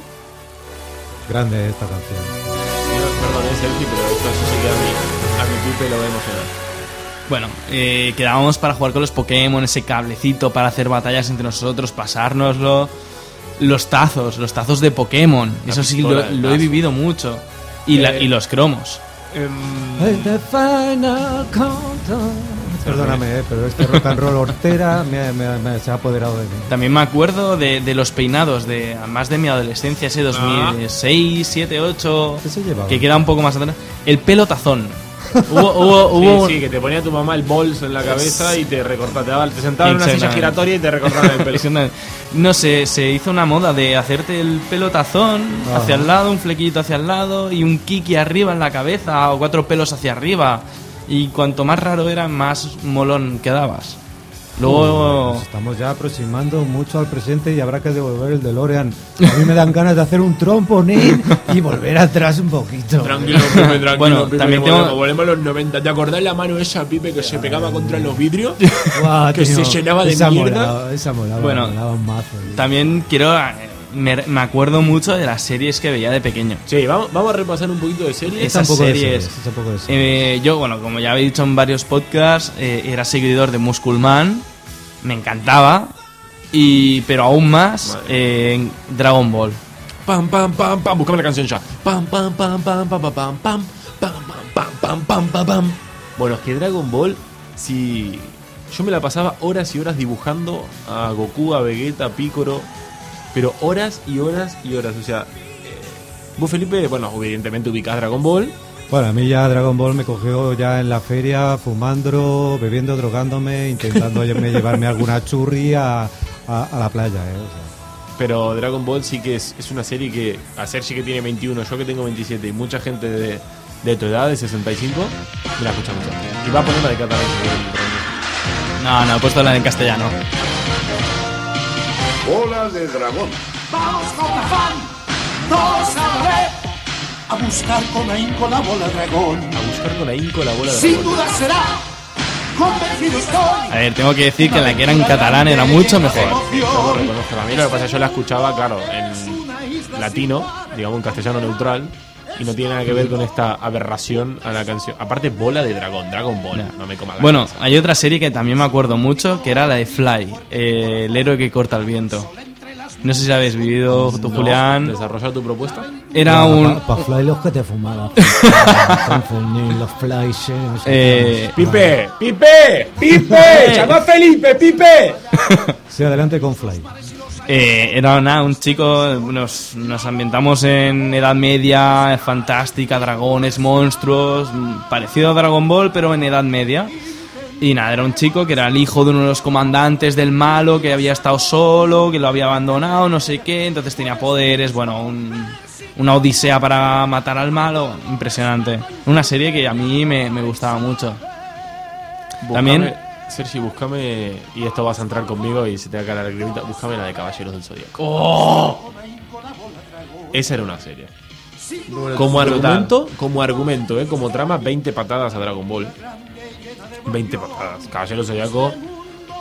Grande esta canción. Yo, Perdón, es pero esto sí que a mí, a mi Pipe lo va a emocionar. Bueno, eh, quedábamos para jugar con los Pokémon, ese cablecito para hacer batallas entre nosotros, pasárnoslo. Los tazos, los tazos de Pokémon. La Eso sí, lo, he vivido mucho. Y, la- Eh, y los cromos. Em. Perdóname, eh, pero este rock and roll hortera me, me- me- se ha apoderado de mí. También me acuerdo de, de los peinados de más de mi adolescencia, ese 2006, 7, 8, ¿Qué se que queda un poco más atrás. El pelo tazón. Hubo, hubo, hubo sí, sí, que te ponía tu mamá el bolso en la cabeza y te recortaba, te, sentaba en una silla giratoria y te recortaba el pelo. No sé, se hizo una moda de hacerte el pelo tazón Ajá. hacia el lado, un flequito hacia el lado y un kiki arriba en la cabeza o cuatro pelos hacia arriba. Y cuanto más raro era, más molón quedabas. Luego. Nos estamos ya aproximando mucho al presente y habrá que devolver el DeLorean. A mí me dan ganas de hacer un tromponín y volver atrás un poquito. Tranquilo, Pipe, tranquilo. Bueno, Pipe, también volvemos, tengo- volvemos a los 90. ¿Te acordás la mano esa, Pipe, que se pegaba contra los vidrios? Que tío, se llenaba de esa mierda. molaba, esa molaba, Bueno, molaba un mazo. tío. También quiero. Eh, Me, me acuerdo mucho de las series que veía de pequeño. Sí, vamos, vamos a repasar un poquito de series. Esas poco de series. de series. Eh, yo, bueno, como ya he dicho en varios podcasts, eh, era seguidor de Musculman. Me encantaba. Y, pero aún más eh, en Dragon Ball. Pam, pam, pam, pam. Buscame la canción ya. Pam, pam, pam, pam, pam, pam, pam, pam, pam, pam, pam, pam, pam, pam. Bueno, es que Dragon Ball, si. Yo me la pasaba horas y horas dibujando a Goku, a Vegeta, a Piccolo. Pero horas y horas y horas. O sea, eh, vos, Felipe, bueno, evidentemente ubicás Dragon Ball. Bueno, a mí ya Dragon Ball me cogió ya en la feria, fumando, bebiendo, drogándome, intentando me llevarme alguna churri a, a- a la playa. ¿eh? O sea, Pero Dragon Ball sí que es, es una serie que, a Sergi que tiene 21, yo que tengo 27 y mucha gente de, de tu edad, de 65, me la escucha mucho. Y va a poner la de catalán. No, no, he puesto la en castellano. Bola de dragón. Vamos con afán, todos a la vez, a buscar con ahínco la bola dragón. A buscar con ahínco la bola de Sin dragón. duda será, convencido estoy. A ver, tengo que decir que la que era en catalán era mucho mejor. Yo lo reconozco. A mí lo que pasa es que yo la escuchaba, claro, en latino, digamos en castellano neutral, y no tiene nada que ver con esta aberración a la canción. Aparte, bola de dragón, Dragon Ball, no me coma la Bueno, hay otra serie que también me acuerdo mucho, que era la de Fly, eh, el héroe que corta el viento. No sé si la habéis vivido tú, No, Julián. ¿Desarrollar tu propuesta? Era un... Para fly los que te ni los sé Eh. ¡Pipe! ¡Pipe! ¡Pipe! ¡Llama Felipe! ¡Pipe! Sí, adelante con fly. Eh, era nada, un chico, nos, nos ambientamos en Edad Media, fantástica, dragones, monstruos, mm, parecido a Dragon Ball, pero en Edad Media. Y nada, era un chico que era el hijo de uno de los comandantes del malo, que había estado solo, que lo había abandonado, no sé qué, entonces tenía poderes, bueno, un- una odisea para matar al malo, impresionante. Una serie que a mí me, me gustaba mucho. También- Sergi, búscame, y esto vas a entrar conmigo y se te va a caer la lagrimita, búscame la de Caballeros del Zodíaco. ¡Oh! Esa era una serie. Como argumento, como argumento, ¿eh? como trama, 20 patadas a Dragon Ball. 20 patadas. Caballeros del Zodíaco,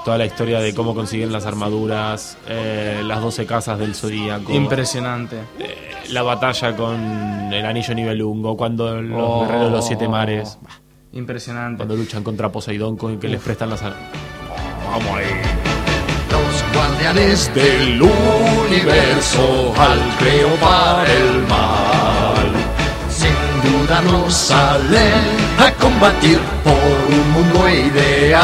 toda la historia de cómo consiguen las armaduras, eh, las 12 casas del Zodíaco. Impresionante. Eh, la batalla con el anillo nivelungo, cuando los Oh. guerreros de los siete mares, Impresionante. cuando luchan contra Poseidón, con que les prestan las armas. Vamos ahí. Los guardianes del universo al creo para el mal. Sin duda nos salen a combatir por un mundo ideal.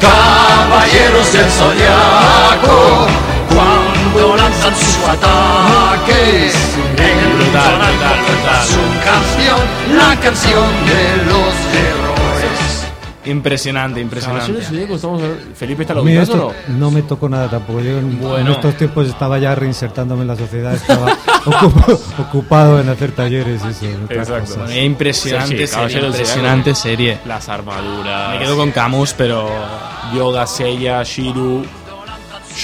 Caballeros del Zodiaco, cuando lanzan sus ataques, en Brutal, sonar brutal, brutal. su canción, la canción de los héroes. Impresionante, Caballeros impresionante. del Zodíaco, estamos hablando- Felipe está lo o esto no? no me tocó nada tampoco. Yo en, Bueno. en estos tiempos estaba ya reinsertándome en la sociedad, estaba ocup- ocupado en hacer talleres y eso. Exacto. cosas. Impresionante Sí, sí, serie, impresionante serie. Las armaduras. Me quedo con Camus, pero Yoga, Seiya, Shiru,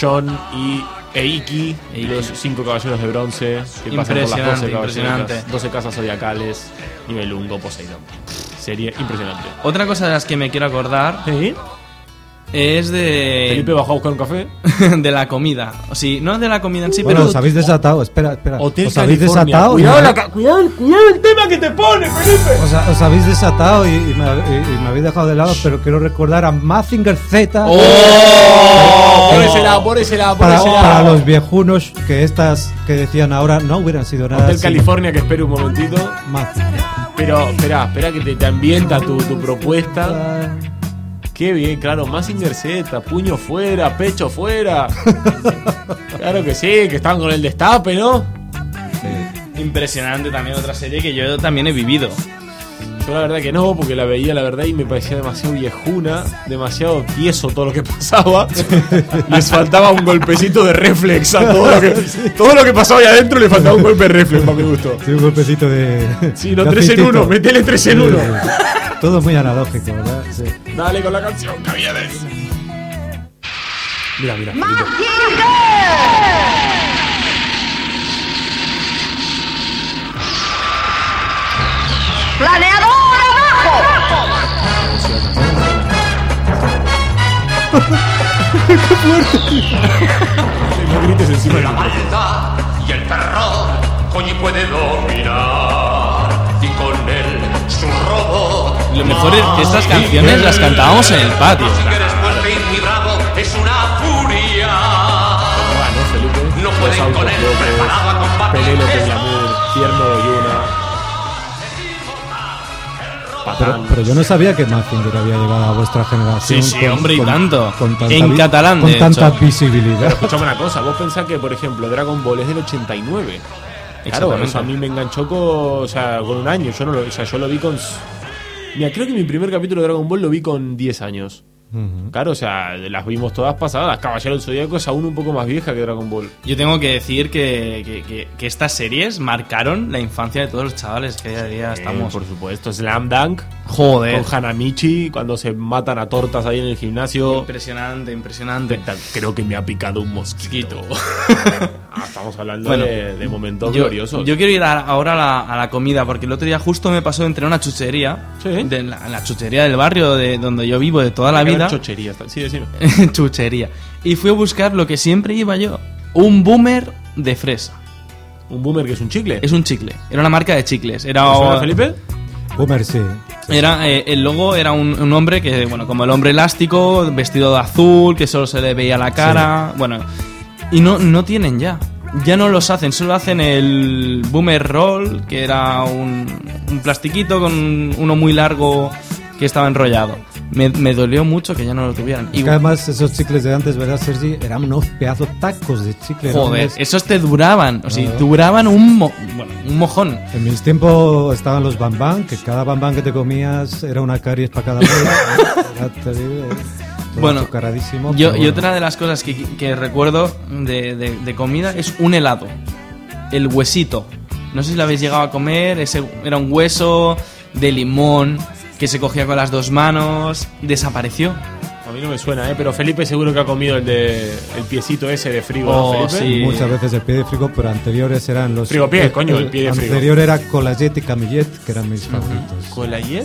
John y Eiki, y los cinco caballeros de bronce que pasan por las 12 Impresionante, caballeros, impresionante. 12 casas zodiacales, nivel 1, Poseidón. Serie impresionante. otra cosa de las que me quiero acordar ¿Sí? Es Felipe de bajó a buscar un café. de la comida. O sí, no de la comida en sí, bueno, pero os habéis desatado. Espera, espera. Hotel os habéis California. desatado. Cuidado, la ca- cuidado, cuidado el tema que te pone, Felipe. os, ha- os habéis desatado y, y me, y- y me habéis dejado de lado, pero quiero recordar a Mazinger Z. ¡Oh! Por ese lado, por ese lado, por Para, ese lado. para los viejunos que estas que decían ahora no hubieran sido nada. Hotel sin California, que espere un momentito. Mazinger. Pero, espera, espera que te, te ambienta tu, tu propuesta. Qué bien, claro, Mazinger Z, puño fuera, pecho fuera. claro que sí, que estaban con el destape, ¿no? impresionante también otra serie que yo también he vivido. Yo la verdad que no, porque la veía la verdad y me parecía demasiado viejuna, demasiado tieso todo lo que pasaba. Les faltaba un golpecito de reflex a todo lo que, todo lo que pasaba ahí adentro le faltaba un golpe de reflex para mi gusto. Sí, un golpecito de. Sí, no, de 3 en. 1, metele 3 en 1. Todo muy analógico, ¿verdad? Sí. Dale con la canción, Caviedes. Mira, mira. ¡Planeador abajo! No grites encima de La maldad y el terror Koji puede dominar y con él. Lo mejor es que estas canciones las cantábamos en el patio. es una furia. No pueden con él preparada combate. Penélope Glamour, Tierno Yuna. Pero, pero yo no sabía que Mazinger había llegado a vuestra generación. Sí, sí, con, hombre, y con, tanto. Con tanta, en catalán, Con de tanta hecho. visibilidad. Pero escuchame una cosa, vos pensás que, por ejemplo, Dragon Ball es del 89. Claro, eso a mí me enganchó con, o sea, con un año. Yo, no lo, o sea, yo lo vi con... Mira, creo que mi primer capítulo de Dragon Ball lo vi con 10 años. Claro, o sea, las vimos todas pasadas. Caballero del Zodíaco es aún un poco más vieja que Dragon Ball. Yo tengo que decir que, que- que- que estas series marcaron la infancia de todos los chavales que día a día estamos. Por supuesto, Slam Dunk. Joder. Con Hanamichi, cuando se matan a tortas ahí en el gimnasio. Impresionante, impresionante. Creo que me ha picado un mosquito. Ah, estamos hablando Bueno, de, de momentos yo, gloriosos. yo quiero ir a- ahora a la, a la comida, porque el otro día justo me pasó de entrar a una chuchería, de la, la chuchería del barrio de donde yo vivo de toda la vida. Haber chocherías, sí, decime. chuchería. Y fui a buscar lo que siempre iba yo, un boomer de fresa. ¿Un boomer que es un chicle? Es un chicle. Era una marca de chicles. Era, ¿Te suena, Felipe? Boomer, sí. Era, eh, el logo era un, un hombre que, bueno, como el hombre elástico, vestido de azul, que solo se le veía la cara. Bueno, y no, no tienen ya. Ya no los hacen, solo hacen el Boomer Roll, que era un, un plastiquito con uno muy largo que estaba enrollado. Me, me dolió mucho que ya no lo tuvieran. Y además esos chicles de antes, ¿verdad, Sergi? Eran unos pedazos tacos de chicle. joder, esos te duraban, o sea, Claro. duraban un, mo- bueno, un mojón. En mis tiempos estaban los bambán, que cada bambán que te comías era una caries para cada bola. Era terrible, todo Bueno, Yo, pero y bueno. otra de las cosas que, que recuerdo de, de- de comida es un helado. El huesito. No sé si lo habéis llegado a comer. Ese era un hueso de limón que se cogía con las dos manos. Desapareció. A mí no me suena, ¿eh? Pero Felipe seguro que ha comido el de el piecito ese de frigo, ¿no, Oh, Felipe? sí. Muchas veces el pie de frigo, pero anteriores eran los. Frigopié, coño, el pie de frigo. Anterior era Colayet y Camillet, que eran mis favoritos. ¿Colayet?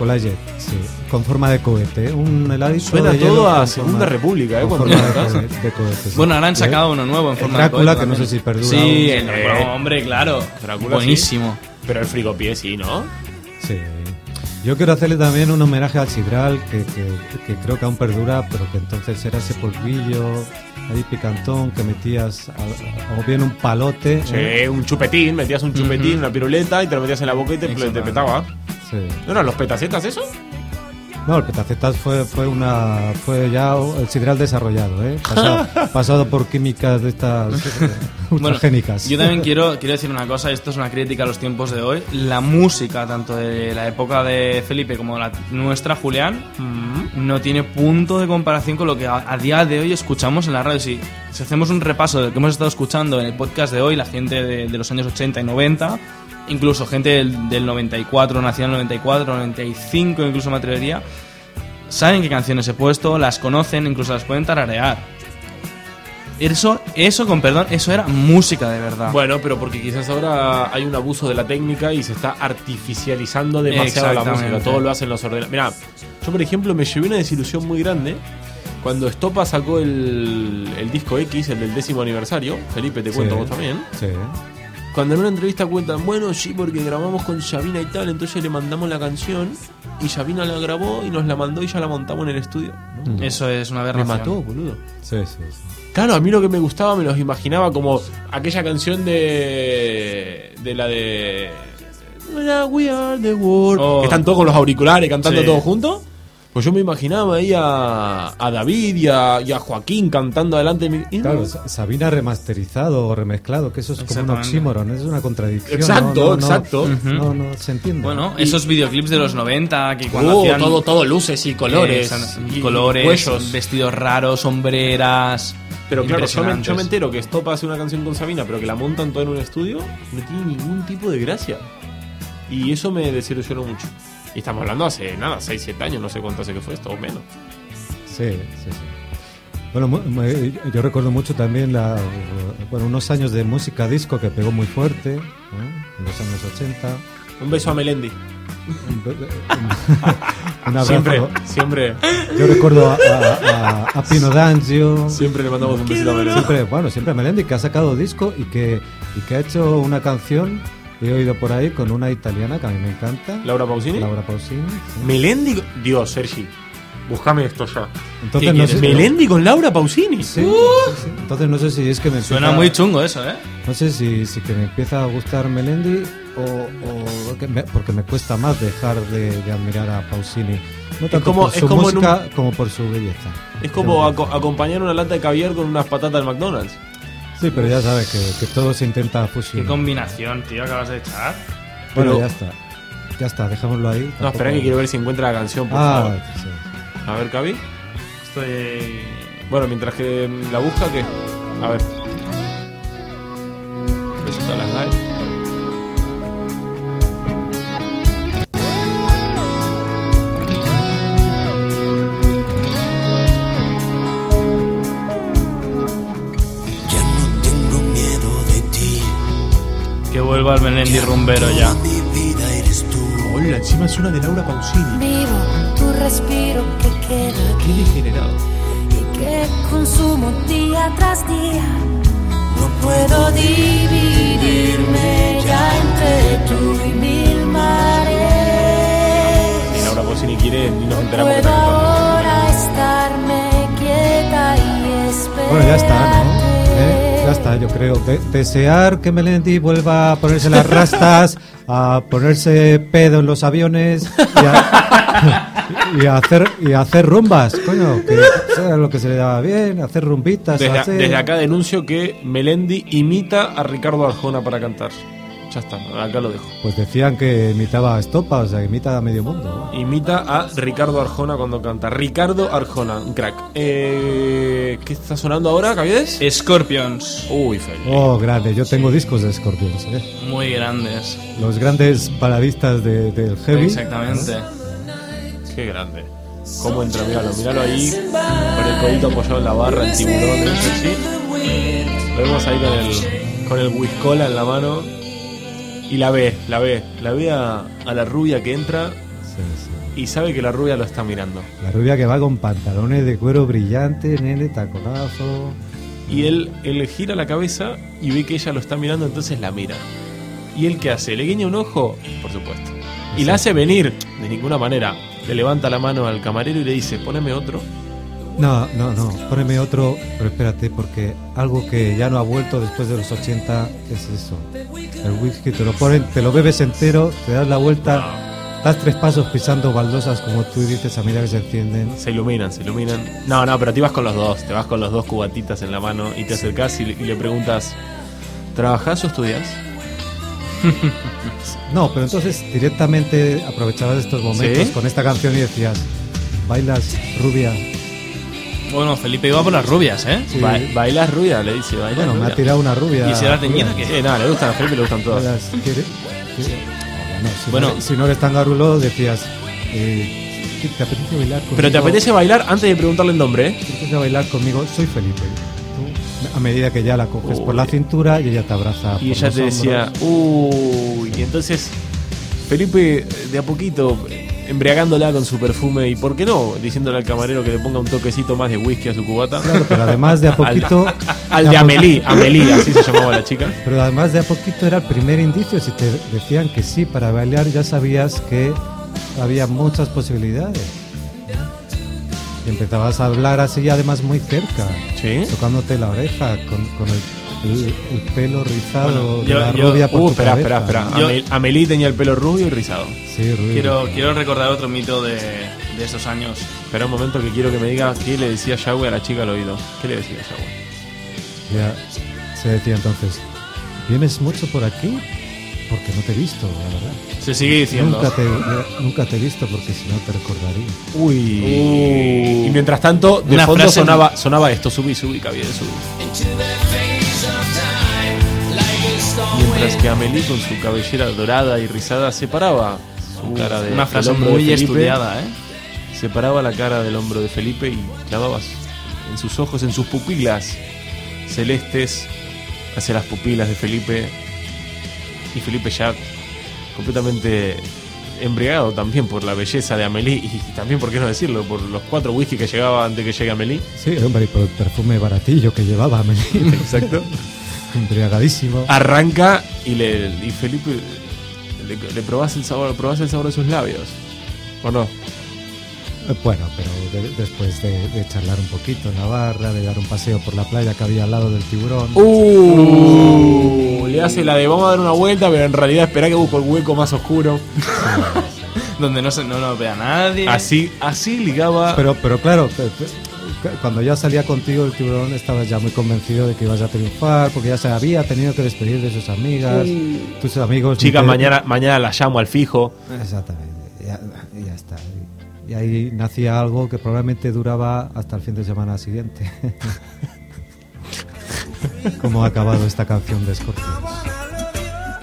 Colayet, sí. Con forma de cohete. ¿eh? Un heladito. Suena de todo a Segunda forma- República, ¿eh? con Cuando forma de cohete, de cohete, sí. Bueno, ahora han ¿Eh? sacado uno nuevo en El forma de Drácula, cohete que no sé si perdura. Sí, aún. el Eh, hombre, claro. Drácula, sí. Buenísimo. Pero el frigopié sí, ¿no? Sí. Yo quiero hacerle también un homenaje al sidral, que, que- que creo que aún perdura, pero que entonces era ese polvillo ahí picantón que metías, a- o bien un palote. Sí, ¿eh? un chupetín, metías un chupetín, Ujú. una piruleta y te lo metías en la boca y te, te petaba. Sí. ¿No eran los petacetas eso? No, el petacetas fue, fue, una, fue ya el sidral desarrollado, ¿eh? Pasado, pasado por químicas de estas eh, Bueno, ultragénicas. yo también quiero, quiero decir una cosa, esto es una crítica a los tiempos de hoy. La música, tanto de la época de Felipe como la nuestra, Julián, no tiene punto de comparación con lo que a, a día de hoy escuchamos en la radio. Si, si hacemos un repaso de lo que hemos estado escuchando en el podcast de hoy, la gente de, de los años 80 y 90, incluso gente del, del 94, nacida en el 94, 95, incluso me atrevería, saben qué canciones he puesto, las conocen, incluso las pueden tararear. Eso, eso, con perdón, eso era música de verdad. Bueno, pero porque quizás ahora hay un abuso de la técnica y se está artificializando demasiado la música. Todo lo hacen los ordenadores. Mira, yo por ejemplo me llevé una desilusión muy grande cuando Estopa sacó el, el disco X, el del décimo aniversario. Felipe, te Sí. cuento vos también. Sí. Cuando en una entrevista cuentan, bueno, sí, porque grabamos con Sabina y tal, entonces le mandamos la canción y Sabina la grabó y nos la mandó y ya la montamos en el estudio. ¿no? Eso es una Me aberración. mató, boludo. Sí, sí, sí. Claro, a mí lo que me gustaba me los imaginaba como aquella canción de. de la de. We are the world. Oh. Que están todos con los auriculares cantando Sí. todos juntos. Pues yo me imaginaba ahí a, a David y a, y a Joaquín cantando delante de mi. Claro, Sa- Sabina remasterizado o remezclado, que eso es como un oxímoron, es una contradicción. Exacto, no, no, no, exacto. No, no, se entiende. Bueno, esos videoclips de los 90 que cuando Uh, hacían todo, todo luces y colores. Y colores, vestidos raros, sombreras. Pero claro, yo me, impresionantes. yo me entero que Estopa hace una canción con Sabina, pero que la montan todo en un estudio, no tiene ningún tipo de gracia. Y eso me desilusionó mucho. Y estamos hablando hace nada, 6, 7 años, no sé cuánto hace que fue esto, o menos. Sí, sí, sí. Bueno, yo recuerdo mucho también la, bueno, unos años de música disco que pegó muy fuerte, ¿eh? en los años 80. Un beso a Melendi. Un, be- un abrazo. Siempre, siempre. Yo recuerdo a, a, a- a Pino D'Angio. Siempre le mandamos un besito a Melendi. Siempre, bueno, siempre a Melendi, que ha sacado disco y que, y que ha hecho una canción, he oído por ahí, con una italiana que a mí me encanta. Laura Pausini. Laura Pausini. sí. Melendi, Dios, Sergi. Buscame esto ya. Entonces ¿Qué no sé- ¿Melendi con Laura Pausini? Sí, sí, sí. Entonces no sé si es que me Suena empieza- muy chungo eso, ¿eh? No sé si, si que me empieza a gustar Melendi o, o que me- porque me cuesta más dejar de, de admirar a Pausini. No tanto como- por es su como en un- música como por su belleza. Es como aco- acompañar una lata de caviar con unas patatas del McDonald's. Sí, pero ya sabes que, que todo se intenta Qué fusionar. combinación, tío, acabas de echar. Bueno, Pero- ya está. Ya está, dejémoslo ahí. No, espera que quiero ver si encuentra la canción, por Ah, favor. sí. A ver, Cavi. Estoy. Bueno, mientras que la busca, ¿qué? A ver. Presenta las live. Vuelva el Melendi rumbero ya. Mi vida eres tú. Hola, encima es una de Laura Pausini. Vivo tu respiro que queda Qué degenerado. y que consumo día tras día. No puedo dividirme ya entre tú y mil mares. Si Laura Pausini quiere, ni nos enteramos que Puedo está cantando. ahora estarme quieta y esperar. Bueno, ya está, ¿no? Está, yo creo. De- desear que Melendi vuelva a ponerse las rastas, a ponerse pedo en los aviones y a, y a hacer, y a hacer rumbas, coño, que sea lo que se le daba bien, hacer rumbitas. Desde, hacer- desde acá denuncio que Melendi imita a Ricardo Arjona para cantar. Ya está, acá lo dejo. Pues decían que imitaba a Estopa, o sea, imita a medio mundo. ¿no? Imita a Ricardo Arjona cuando canta. Ricardo Arjona, un crack. Eh, ¿Qué está sonando ahora, Caviedes? Scorpions. Uy, feliz. Oh, grande, yo tengo discos de Scorpions, ¿eh? Muy grandes. Los grandes baladistas de- del heavy. Exactamente. Qué grande. ¿Cómo entra? Míralo, míralo ahí. Con el codito apoyado en la barra, el tiburón, sí. Lo vemos ahí con el, con el whiskola en la mano. Y la ve, la ve. La ve a, a la rubia que entra Sí, sí. y sabe que la rubia lo está mirando. La rubia que va con pantalones de cuero brillante, nene, taconazo. Y él, él gira la cabeza y ve que ella lo está mirando, entonces la mira. ¿Y él qué hace? ¿Le guiña un ojo? Por supuesto. Y la hace venir, de ninguna manera. Le levanta la mano al camarero y le dice, poneme otro. No, no, no, poneme otro, pero espérate, porque algo que ya no ha vuelto después de los 80 es eso. El whisky te lo ponen, te lo bebes entero, te das la vuelta, das tres pasos pisando baldosas como tú dices a medida que se encienden. Se iluminan, se iluminan. No, no, pero te vas con los dos. Te vas con los dos cubatitas en la mano y te acercás y le, y le preguntas, ¿trabajás o estudias? No, pero entonces directamente aprovechabas estos momentos ¿Sí? con esta canción y decías, bailas rubia. Bueno, Felipe iba por las rubias, ¿eh? Sí. Ba- ¿Bailas rubia? Le dice, ¿bailas Bueno, me ha tirado una rubia. ¿Y si era teñida qué? Sí, nada, le gustan a Felipe, le gustan todas. Bailas, ¿quiere- quiere- Oh, bueno, si, Bueno. no, si no eres tan garulo, decías, eh, ¿qué ¿te apetece bailar conmigo? Pero te apetece bailar antes de preguntarle el nombre, ¿eh? ¿Te apetece bailar conmigo? Soy Felipe. Tú, a medida que ya la coges por la cintura y ella te abraza. Y por ella te decía, uy, y entonces Felipe de a poquito embriagándola con su perfume y por qué no, diciéndole al camarero que le ponga un toquecito más de whisky a su cubata. Claro, pero además de a poquito. Al de Amelie, Amelie, así se llamaba la chica. Pero además de a poquito era el primer indicio. Si te decían que sí para bailar, ya sabías que había muchas posibilidades. Y empezabas a hablar así, además muy cerca, Sí. tocándote la oreja con, con el, el- el pelo rizado Bueno, yo- la yo- rubia por Uh, tu espera, cabeza. espera, espera. Amel- Amelie tenía el pelo rubio y rizado. Sí, rubio. Quiero, quiero recordar otro mito de, de esos años. Espera un momento que quiero que me diga qué le decía Yahweh a la chica al oído. ¿Qué le decía Yahweh? Ya se decía entonces, ¿vienes mucho por aquí? Porque no te he visto, la verdad. Se sigue diciendo. Nunca te, nunca te he visto porque si no te recordaría. Uy. Y mientras tanto, de Una fondo frase- sonaba, sonaba esto, subí, subí, cabía, subí. Mientras que Amelie con su cabellera dorada y rizada separaba su cara de Una frase muy Felipe, estudiada, ¿eh? Separaba la cara del hombro de Felipe y clavaba en sus ojos, en sus pupilas celestes hacia las pupilas de Felipe. Y Felipe ya completamente embriagado también por la belleza de Amelie y también, por qué no decirlo, por los cuatro whisky que llegaba antes que llegue Amelie. Sí, hombre, y por el perfume baratillo que llevaba, Amelie. Exacto. Embriagadísimo. Arranca y, le, y Felipe le, le probás el sabor, probás el sabor de sus labios. ¿O no? Eh, Bueno, pero de- después de, de charlar un poquito en la barra, de dar un paseo por la playa que había al lado del tiburón. Uh, le hace la de vamos a dar una vuelta, pero en realidad espera que busco el hueco más oscuro. Donde no, se, no nos vea nadie. Así, así ligaba. Pero, pero claro, cuando ya salía contigo el tiburón estabas ya muy convencido de que ibas a triunfar, porque ya se había tenido que despedir de sus amigas, Uh. tus amigos. Chica, ni te- mañana, mañana la llamo al fijo. Exactamente, ya está. Y ahí nacía algo que probablemente duraba hasta el fin de semana siguiente. ¿Cómo ha acabado esta canción de Scorpions?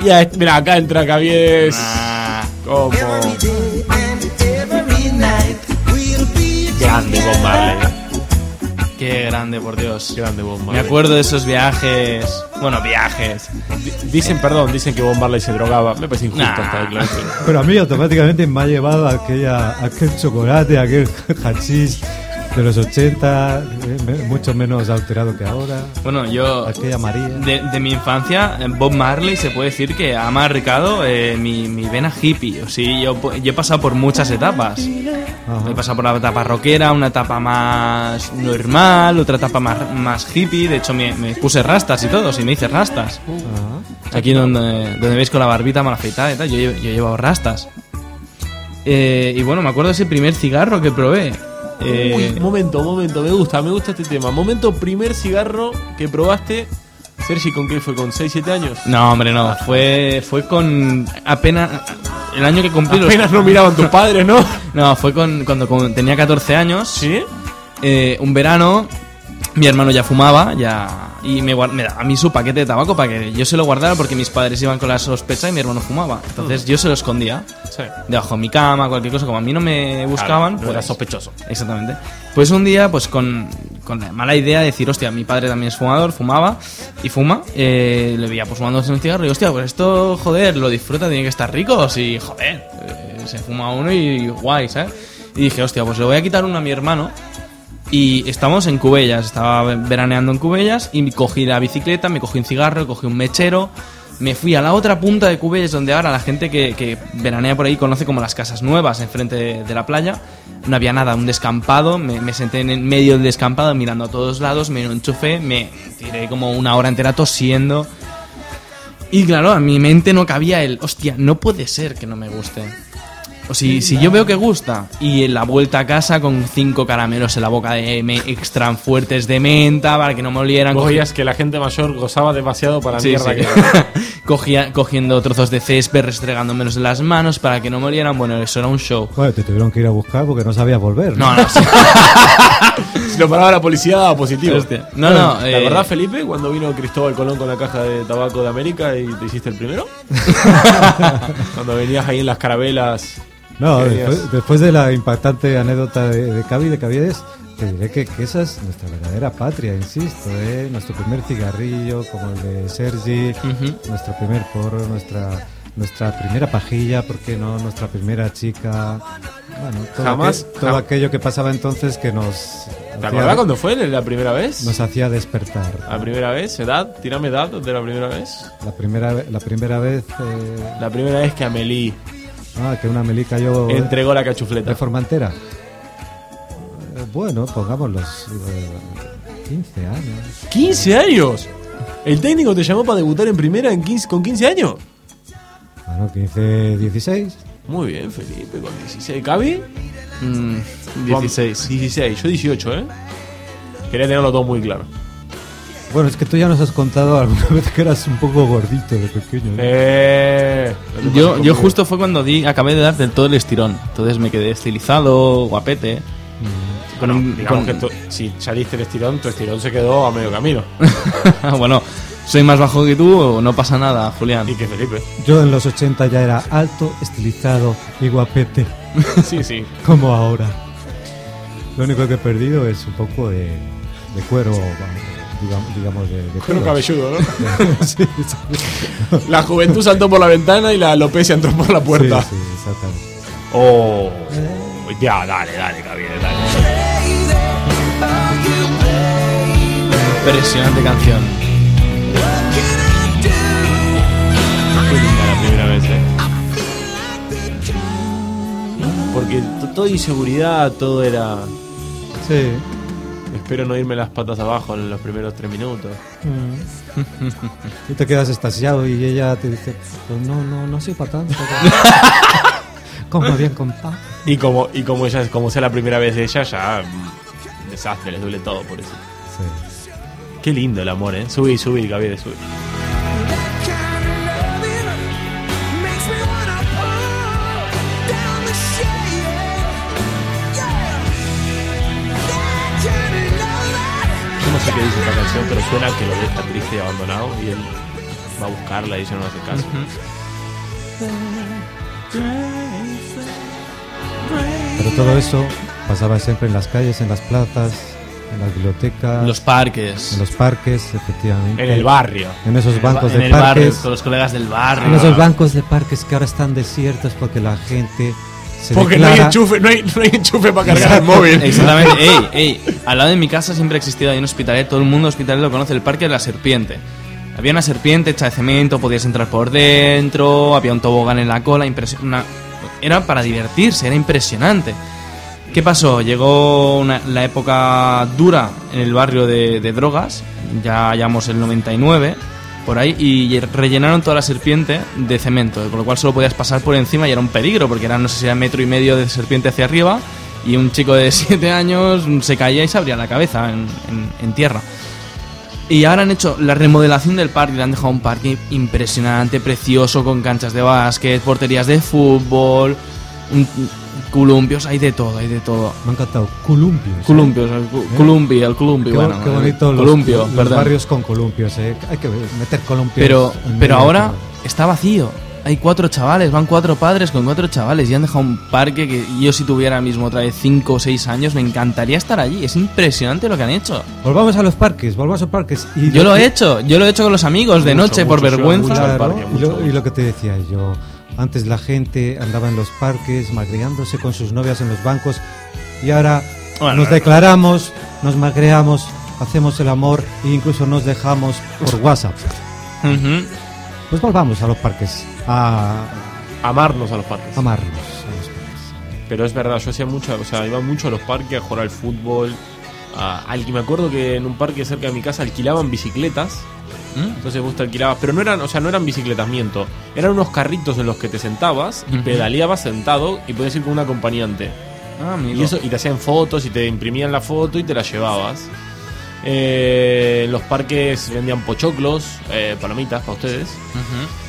Ya, mira, acá entra Caviedes. Como. Grande Bob Marley. Qué grande, por Dios. Grande Bob Me Marley. acuerdo de esos viajes. Bueno, viajes. Di- Dicen, perdón, dicen que Bob Marley se drogaba. Me parece injusto Nah. esta declaración. Pero a mí automáticamente me ha llevado aquella, aquel chocolate, aquel hachís de los 80, eh, mucho menos alterado que ahora. Bueno, yo. Aquella María. De, de mi infancia, eh, Bob Marley se puede decir que ha marcado eh, mi, mi vena hippie. O sea, yo, yo he pasado por muchas etapas. He pasado por la etapa rockera, una etapa más normal, otra etapa más, más hippie. De hecho, me, me puse rastas y todo, si me hice rastas. Aquí donde, donde veis con la barbita mal afeitada y tal, yo, yo he llevado rastas. Eh, y bueno, me acuerdo de ese primer cigarro que probé. Eh, Uy, momento, momento, me gusta, me gusta este tema. Momento, primer cigarro que probaste. Sergi, ¿con qué fue? ¿Con 6, 7 años? No, hombre, no. Fue, fue con apenas. El año que cumplí. los- Apenas no miraban tus padres, ¿no? No, fue con, cuando tenía 14 años. ¿Sí? un verano. Mi hermano ya fumaba, ya. Y me, me daba a mí su paquete de tabaco para que yo se lo guardara porque mis padres iban con la sospecha y mi hermano fumaba. Entonces yo se lo escondía. Sí. Debajo de mi cama, cualquier cosa. Como a mí no me buscaban, no pues. era sospechoso. Exactamente. Pues un día, pues con, con la mala idea de decir, hostia, mi padre también es fumador, fumaba y fuma. eh, le veía pues fumándose un cigarro y, hostia, pues esto, joder, lo disfruta, tiene que estar rico. Sí, joder, eh, se fuma uno y guay, ¿sabes? Y dije, hostia, pues le voy a quitar uno a mi hermano. Y estamos en Cubellas, estaba veraneando en Cubellas y cogí la bicicleta, me cogí un cigarro, cogí un mechero, me fui a la otra punta de Cubellas donde ahora la gente que, que veranea por ahí conoce como las casas nuevas enfrente de, de la playa. No había nada, un descampado, me, me senté en medio del descampado mirando a todos lados, me enchufé, me tiré como una hora entera tosiendo. Y claro, a mi mente no cabía el, hostia, no puede ser que no me guste. O si, si yo veo que gusta y en la vuelta a casa con cinco caramelos en la boca de me- extra fuertes de menta para que no me olieran. Vos cogí- veías que la gente mayor gozaba demasiado para la Sí, mierda sí. que Cogía- cogiendo trozos de césped, restregándomelos en las manos para que no me olieran. Bueno, eso era un show. Bueno, te tuvieron que ir a buscar porque no sabías volver. No, no, sí. Si lo paraba la policía daba positivo. Hostia. No, no, ¿Te eh, acordás, Felipe, cuando vino Cristóbal Colón con la caja de tabaco de América y te hiciste el primero? cuando venías ahí en las carabelas. No, después, de la impactante anécdota de, de Cavi, de Caviedes, te diré que, que esa es nuestra verdadera patria, insisto, ¿eh? Nuestro primer cigarrillo, como el de Sergi, nuestro primer porro, nuestra nuestra primera pajilla, ¿por qué no? Nuestra primera chica. Bueno, todo, Jamás- aquel- todo jam- aquello que pasaba entonces que nos... ¿Te acordás cuándo fue la primera vez? Nos hacía despertar. ¿La primera vez? ¿Edad? Tirame edad de la primera vez. La primera, la primera vez... eh, La primera vez que Amelie ah, que una melica yo... entregó la cachufleta. ¿De Formentera? Eh, bueno, pongamos los eh, 15 años. ¿15 años? ¿El técnico te llamó para debutar en primera en 15, con 15 años? Bueno, 15, 16. Muy bien, Felipe, con 16. ¿Cabi? Mm, 16. 16, yo 18, ¿eh? Quería tenerlo todo muy claro. Bueno, es que tú ya nos has contado alguna vez que eras un poco gordito de pequeño. ¿no? Eh, Yo, yo justo fue cuando di, acabé de dar del todo el estirón. Entonces me quedé estilizado, guapete. Con un- Digamos con- que tú- si saliste el estirón, tu estirón se quedó a medio camino. bueno, soy más bajo que tú, no pasa nada, Julián. Y que Felipe. Yo en los 80 ya era alto, estilizado y guapete. Sí, sí. Como ahora. Lo único que he perdido es un poco de, de cuero, digamos, digamos de, de Cuero pelos. cabelludo, ¿no? sí. La juventud saltó por la ventana y la alopecia entró por la puerta. Sí, sí, exactamente. Oh. Ya, dale, dale, Cabi, dale. Impresionante canción. Qué linda la primera vez, ¿eh? ¿Por porque todo inseguridad, todo era. Sí. Espero no irme las patas abajo en los primeros tres minutos. Tú te quedas estasiado y ella te dice, pues no, no, no soy para tanto. Como bien contado. Y como, y como ella como sea la primera vez de ella, ya mm, desastre, les duele todo por eso. Qué lindo el amor, eh. Subí, subí, Gabriel, subí. Sé qué dice esta canción, pero suena que lo deja triste y abandonado y él va a buscarla y ella no hace caso. Pero todo eso pasaba siempre en las calles, en las plazas, en las bibliotecas. En los parques. En los parques, efectivamente. En el barrio. En esos En el ba- bancos en de el parques. barrio, con los colegas del barrio. En esos bancos de parques que ahora están desiertos porque la gente se Porque no hay enchufe, no hay, no hay enchufe para cargar el móvil. Exactamente. Ey, ey, al lado de mi casa siempre ha existido ahí un hospitalet. Todo el mundo hospitalet lo conoce, el parque de la serpiente. Había una serpiente hecha de cemento, podías entrar por dentro, había un tobogán en la cola, una- era para divertirse, era impresionante. ¿Qué pasó? Llegó una- la época dura en el barrio de, de drogas, ya hallamos el 99, por ahí, y rellenaron toda la serpiente de cemento, con lo cual solo podías pasar por encima y era un peligro, porque era, no sé si era metro y medio de serpiente hacia arriba, y un chico de 7 años se caía y se abría la cabeza en, tierra. Y ahora han hecho la remodelación del parque, le han dejado un parque impresionante, precioso, con canchas de básquet, porterías de fútbol, columpios, hay de todo, hay de todo. Me ha encantado. Columpios. Columpios, el cu- ¿Eh? columpio, el columpio, Qué, bueno, qué bonito el los, columpio, los perdón. barrios con columpios, eh. Hay que meter columpios. Pero, pero ahora está vacío. Hay cuatro chavales, van cuatro padres con cuatro chavales y han dejado un parque que yo si tuviera mismo otra vez cinco o seis años me encantaría estar allí. Es impresionante lo que han hecho. Volvamos a los parques, volvamos a los parques. Y Yo lo he hecho, yo lo he hecho con los amigos de Mucho, noche por mucho, vergüenza. Claro, y, lo, y lo que te decía yo, antes la gente andaba en los parques magreándose con sus novias en los bancos y ahora Bueno, nos no. declaramos, nos magreamos, hacemos el amor e incluso nos dejamos por WhatsApp. Ujú. Pues volvamos a los parques, a Amarnos a los parques. amarnos. a los parques. Pero es verdad, yo hacía mucho, o sea, iba mucho a los parques a jugar al fútbol. A, al- me acuerdo que en un parque cerca de mi casa alquilaban bicicletas. ¿Mm? Entonces vos te alquilabas, pero no eran, o sea, no eran bicicletas, miento. Eran unos carritos en los que te sentabas y Ujú. pedaleabas sentado y podías ir con un acompañante. Ah, amigo. Y eso, y te hacían fotos y te imprimían la foto y te la llevabas. Eh, en los parques vendían pochoclos, eh, palomitas para ustedes.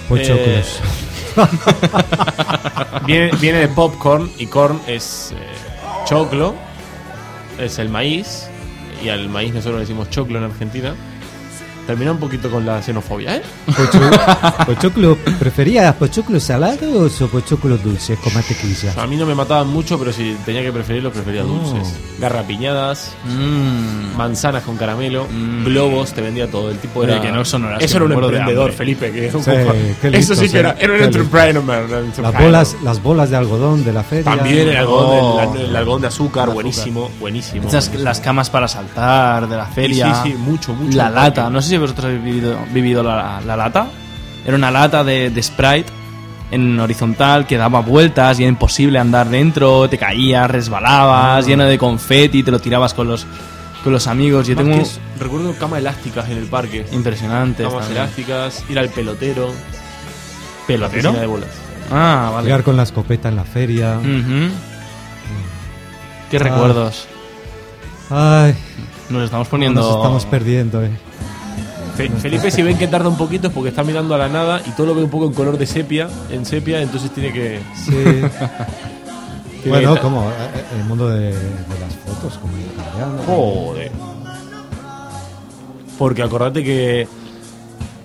Pochoclos. Eh, viene, viene de popcorn y corn es eh, choclo, es el maíz. Y al maíz nosotros le decimos choclo en Argentina. Termina un poquito con la xenofobia, ¿eh? Pocho- pochoclo, ¿preferías pochoclos salados o pochoclos dulces con mantequilla? A mí no me mataban mucho, pero si tenía que preferirlos, prefería No. dulces. Garrapiñadas, Mm. manzanas con caramelo, globos, te vendía todo. El tipo era. que no sonorás Eso que era un emprendedor. Felipe. Que Sí, qué eso sí que era, era un entrepreneur. man, Las bolas, las bolas de algodón de la feria. También el algodón, Oh. el algodón de azúcar, buenísimo, buenísimo. Estas- las camas para saltar de la feria. Sí, sí, mucho, mucho. La lata. No sé si vosotros habéis vivido, vivido la, la lata. Era una lata de, de Sprite en horizontal que daba vueltas y era imposible andar dentro. Te caías, resbalabas, Ah. lleno de confeti, te lo tirabas con los, con los amigos. Yo Más tengo eso, recuerdo camas elásticas en el parque. impresionante. Camas elásticas, ir al pelotero. ¿Pelotero? La de bolas. Ah, vale. Llegar con la escopeta en la feria. Ujú. Qué Ah. recuerdos. Ay, Nos estamos poniendo. nos estamos perdiendo, eh. Fe- Felipe, si ven que tarda un poquito es porque está mirando a la nada y todo lo ve un poco en color de sepia, en sepia, entonces tiene que. Sí. tiene bueno, que- como eh, el mundo de, de las fotos, como. Joder. Porque acordate que.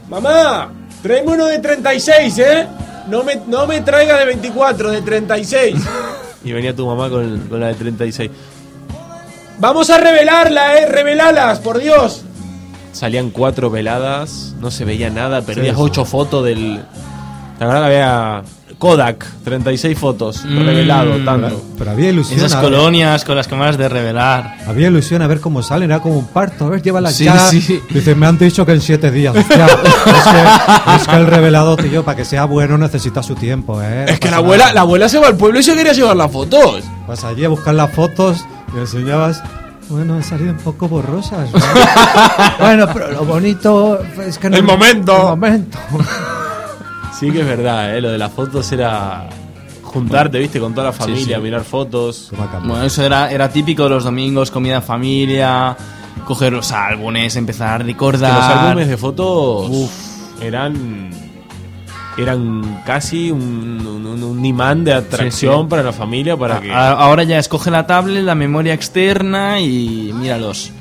¡Mamá! Tráeme uno de 36, ¿eh? No me, no me traiga de 24, de 36. y venía tu mamá con, con la de 36. ¡Vamos a revelarla, eh! ¡Revelalas, por Dios! Salían cuatro veladas, no se veía nada, perdías Sí, sí. ocho fotos del. La verdad había Kodak, 36 fotos, Mm. revelado, tanto. Pero había ilusión. Esas a- colonias con las cámaras de revelar. Había ilusión a ver cómo salen, era como un parto, a ver, llévala Sí, ya. sí. Dice, me han dicho que en siete días. Hostia, es, que, es que el revelado, tío, para que sea bueno necesita su tiempo, ¿eh? Es que la abuela, nada. la abuela se va al pueblo y se quería llevar las fotos. Vas allí a buscar las fotos y enseñabas. Bueno, han salido un poco borrosas. ¿no? bueno, pero lo bonito es que no- El momento. El momento. Sí que es verdad, ¿eh? lo de las fotos era juntarte, viste, con toda la familia, sí. mirar fotos. Bueno, eso era, era típico de los domingos, comida en familia, coger los álbumes, empezar a Que recordar. los álbumes de fotos eran eran casi un, un- un imán de atracción Sí, sí. para la familia para que Ahora ya escoge la tablet, la memoria externa y míralos.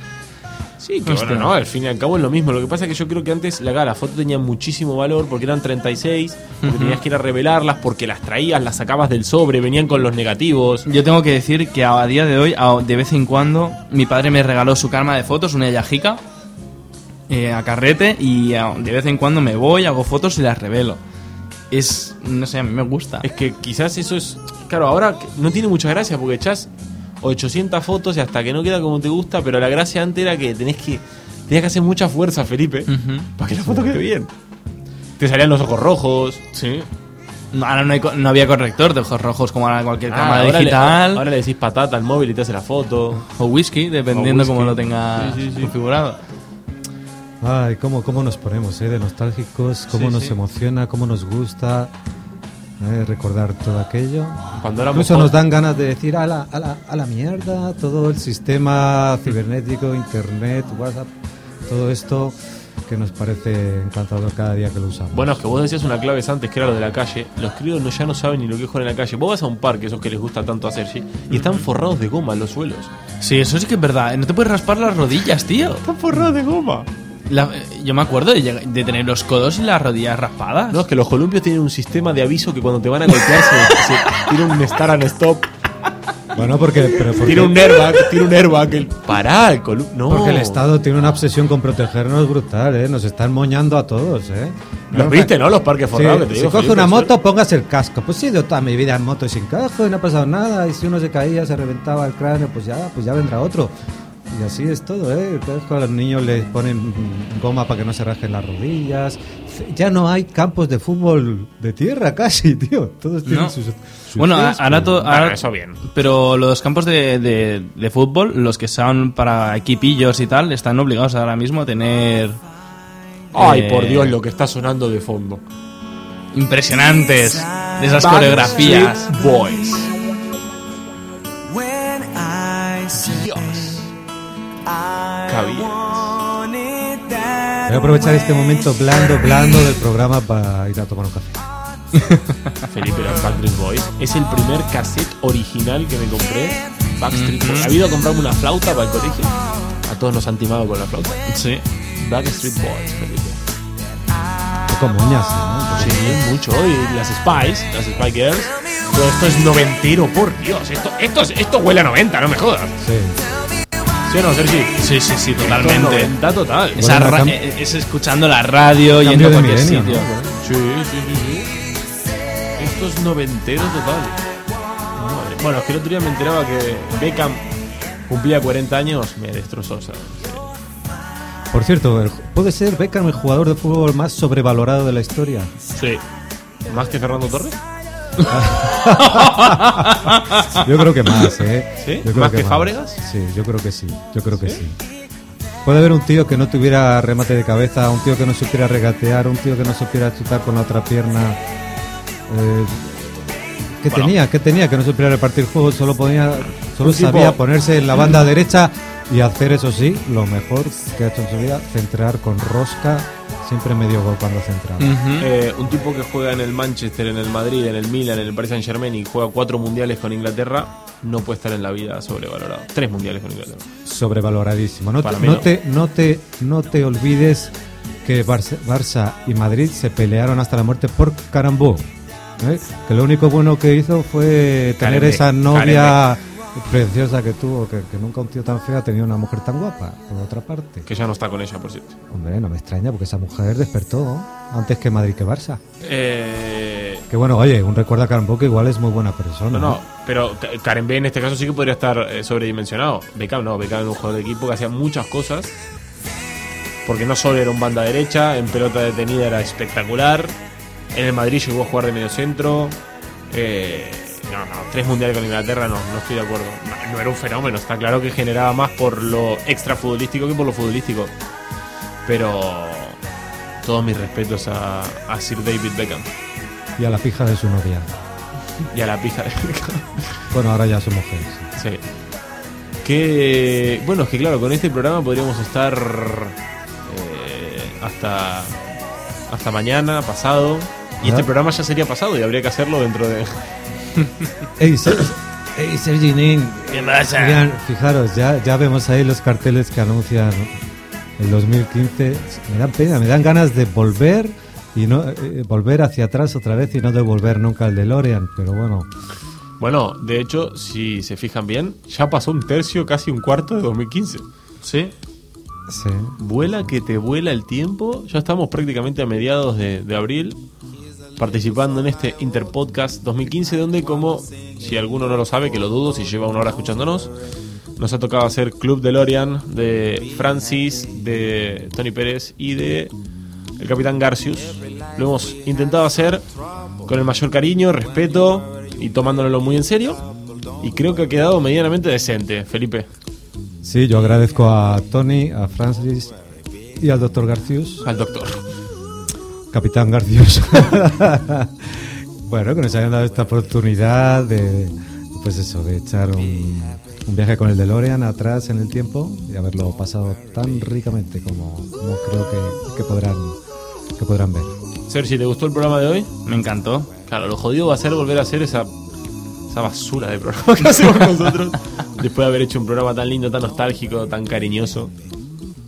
Sí, que Hostia. bueno, no, al fin y al cabo es lo mismo. Lo que pasa es que yo creo que antes la, la foto tenía muchísimo valor porque eran 36, porque tenías que ir a revelarlas, porque las traías, las sacabas del sobre, venían con los negativos. Yo tengo que decir que a día de hoy, a- de vez en cuando, mi padre me regaló su karma de fotos, una yajica, eh, a carrete, y a- de vez en cuando me voy, hago fotos y las revelo. Es, no sé, a mí me gusta. Es que quizás eso es. Claro, ahora no tiene mucha gracia porque echás 800 fotos y hasta que no queda como te gusta, pero la gracia antes era que tenés que. Tenías que hacer mucha fuerza, Felipe, Ujú. para que la foto quede bien. Te salían los ojos rojos. Sí. No, Ahora no, hay co- no había corrector de ojos rojos como ahora cualquier Ah, cámara ahora le- digital. ahora le decís patata al móvil y te hace la foto. O whisky, dependiendo O whisky. cómo lo tenga Sí, sí, sí. configurado. Ay, cómo, cómo nos ponemos, ¿eh? De nostálgicos, cómo Sí, nos sí. emociona, cómo nos gusta ¿eh? recordar todo aquello. Cuando éramos Incluso nos dan ganas de decir a la, a, la, a la mierda todo el sistema cibernético, internet, WhatsApp, todo esto que nos parece encantador cada día que lo usamos. Bueno, es que vos decías una clave antes que era lo de la calle. Los críos no, ya no saben ni lo que es jugar en la calle. Vos vas a un parque, esos que les gusta tanto hacer, ¿sí? y están forrados de goma los suelos. Sí, eso sí que es verdad. No te puedes raspar las rodillas, tío. Están forrados de goma. La- yo me acuerdo de, de tener los codos y las rodillas raspadas. No, es que los columpios tienen un sistema de aviso que cuando te van a golpear se, se tira un start and stop. Bueno, porque, pero porque, Tira un airbag, tira un airbag. El, pará, el columpio. No. porque el Estado tiene una obsesión con protegernos brutal, ¿eh? Nos están moñando a todos, ¿eh? Los viste, ¿no? Los parques Sí, forrados que te si digo. coge Felipe, una moto, póngase el casco. Pues sí, yo toda mi vida en moto y sin casco y no ha pasado nada. Y si uno se caía, se reventaba el cráneo, pues ya, pues ya vendrá otro. Y así es todo, ¿eh? A los niños les ponen goma para que no se rajen las rodillas. Ya no hay campos de fútbol de tierra casi, tío. Todos tienen No. sus, sus Bueno, ahora, Bueno, ahora- eso bien. Pero los campos de, de- de fútbol, los que son para equipillos y tal, están obligados ahora mismo a tener. Ay, eh, por Dios, lo que está sonando de fondo. Impresionantes de esas coreografías. Boys. Voy a aprovechar este momento blando, blando del programa para ir a tomar un café. Felipe, los Backstreet Boys. Es el primer cassette original que me compré. Backstreet Boys. ¿Ha habido a comprarme una flauta para el colegio? A todos nos han timado con la flauta. Sí. Backstreet Boys, Felipe. Con moñas, ¿no? Sí, mucho. Y las Spice, las Spice Girls. Todo esto es noventero, por Dios. Esto, esto, es- esto huele a 90, no me jodas. Sí. ¿Sí o no, Sergi? Sí, sí, totalmente. 90 total. Esa ra- eh, es escuchando la radio Cambio yendo a de cualquier milenio, sitio. ¿no? Sí, sí, sí, sí. Esto es noventero total. Madre- Bueno, es que el otro día me enteraba que Beckham cumplía 40 años, me destrozó. ¿sabes? Por cierto, el- ¿puede ser Beckham el jugador de fútbol más sobrevalorado de la historia? Sí. ¿Más que Fernando Torres? Yo creo que más, ¿eh? ¿Sí? Yo creo ¿Más que Fábregas? Sí, yo creo que sí. Yo creo que sí. Puede haber un tío que no tuviera remate de cabeza, un tío que no supiera regatear, un tío que no supiera chutar con la otra pierna. Eh, ¿Qué Bueno. tenía? ¿Qué tenía? Que no supiera repartir juegos, solo podía, solo Un tipo- sabía ponerse en la banda derecha y hacer eso sí, lo mejor que ha hecho en su vida, centrar con rosca, siempre medio gol cuando centraba. Eh, un tipo que juega en el Manchester, en el Madrid, en el Milan, en el Paris Saint Germain y juega cuatro mundiales con Inglaterra, no puede estar en la vida sobrevalorado. Tres mundiales con Inglaterra. sobrevaloradísimo. No, Para te, mí no, no. te, no, te, no te olvides que Barça, Barça y Madrid se pelearon hasta la muerte por Carambó. ¿eh? Que lo único bueno que hizo fue tener esa novia preciosa que tuvo, que, que nunca un tío tan feo ha tenido una mujer tan guapa, por otra parte. Que ya no está con ella, por cierto. Hombre, no me extraña porque esa mujer despertó antes que Madrid que Barça. Eh, Que bueno, oye, un recuerdo a Karen que igual es muy buena persona. No, no, pero Ka- Karen B en este caso sí que podría estar eh, sobredimensionado. Beckham no, Beckham era un jugador de equipo que hacía muchas cosas. Porque no solo era un banda derecha, en pelota detenida era espectacular. En el Madrid llegó a jugar de medio centro. Eh, no, no, tres mundiales con Inglaterra no, no estoy de acuerdo. No, no era un fenómeno, está claro que generaba más por lo extra futbolístico que por lo futbolístico. Pero todos mis respetos a, a Sir David Beckham Y a la pija de su novia. y a la pija de Beckham. Bueno, ahora ya su mujer. sí. Sí. Que bueno, es que claro, con este programa podríamos estar eh, hasta hasta mañana, pasado. Y este programa ya sería pasado y habría que hacerlo dentro de. Ey, Ser- ey, Sergi Nin, ¿Qué pasa? Oigan, fijaros, ya, ya vemos ahí los carteles que anuncian el 2015. Me dan pena, me dan ganas de volver y no eh, volver hacia atrás otra vez y no devolver nunca el DeLorean, pero bueno. Bueno, de hecho, si se fijan bien, ya pasó un tercio, casi un cuarto de 2015. Sí. Sí. Vuela que te vuela el tiempo. Ya estamos prácticamente a mediados de, de abril participando en este Interpodcast 2015, donde como, si alguno no lo sabe, que lo dudo si lleva una hora escuchándonos, nos ha tocado hacer Club DeLorean de Francis, de Tony Pérez y de el Capitán Garcius. Lo hemos intentado hacer con el mayor cariño, respeto y tomándonoslo muy en serio. Y creo que ha quedado medianamente decente, Felipe. Sí, yo agradezco a Tony, a Francis y al doctor Garcius. Al doctor. Capitán Garcius. bueno, que nos hayan dado esta oportunidad de, pues eso, de echar un, un viaje con el DeLorean atrás en el tiempo y haberlo pasado tan ricamente como, como creo que, que podrán que podrán ver. Sergi, ¿te gustó el programa de hoy? Me encantó. Claro, lo jodido va a ser volver a hacer esa, esa basura de programa que hacemos nosotros. Después de haber hecho un programa tan lindo, tan nostálgico, tan cariñoso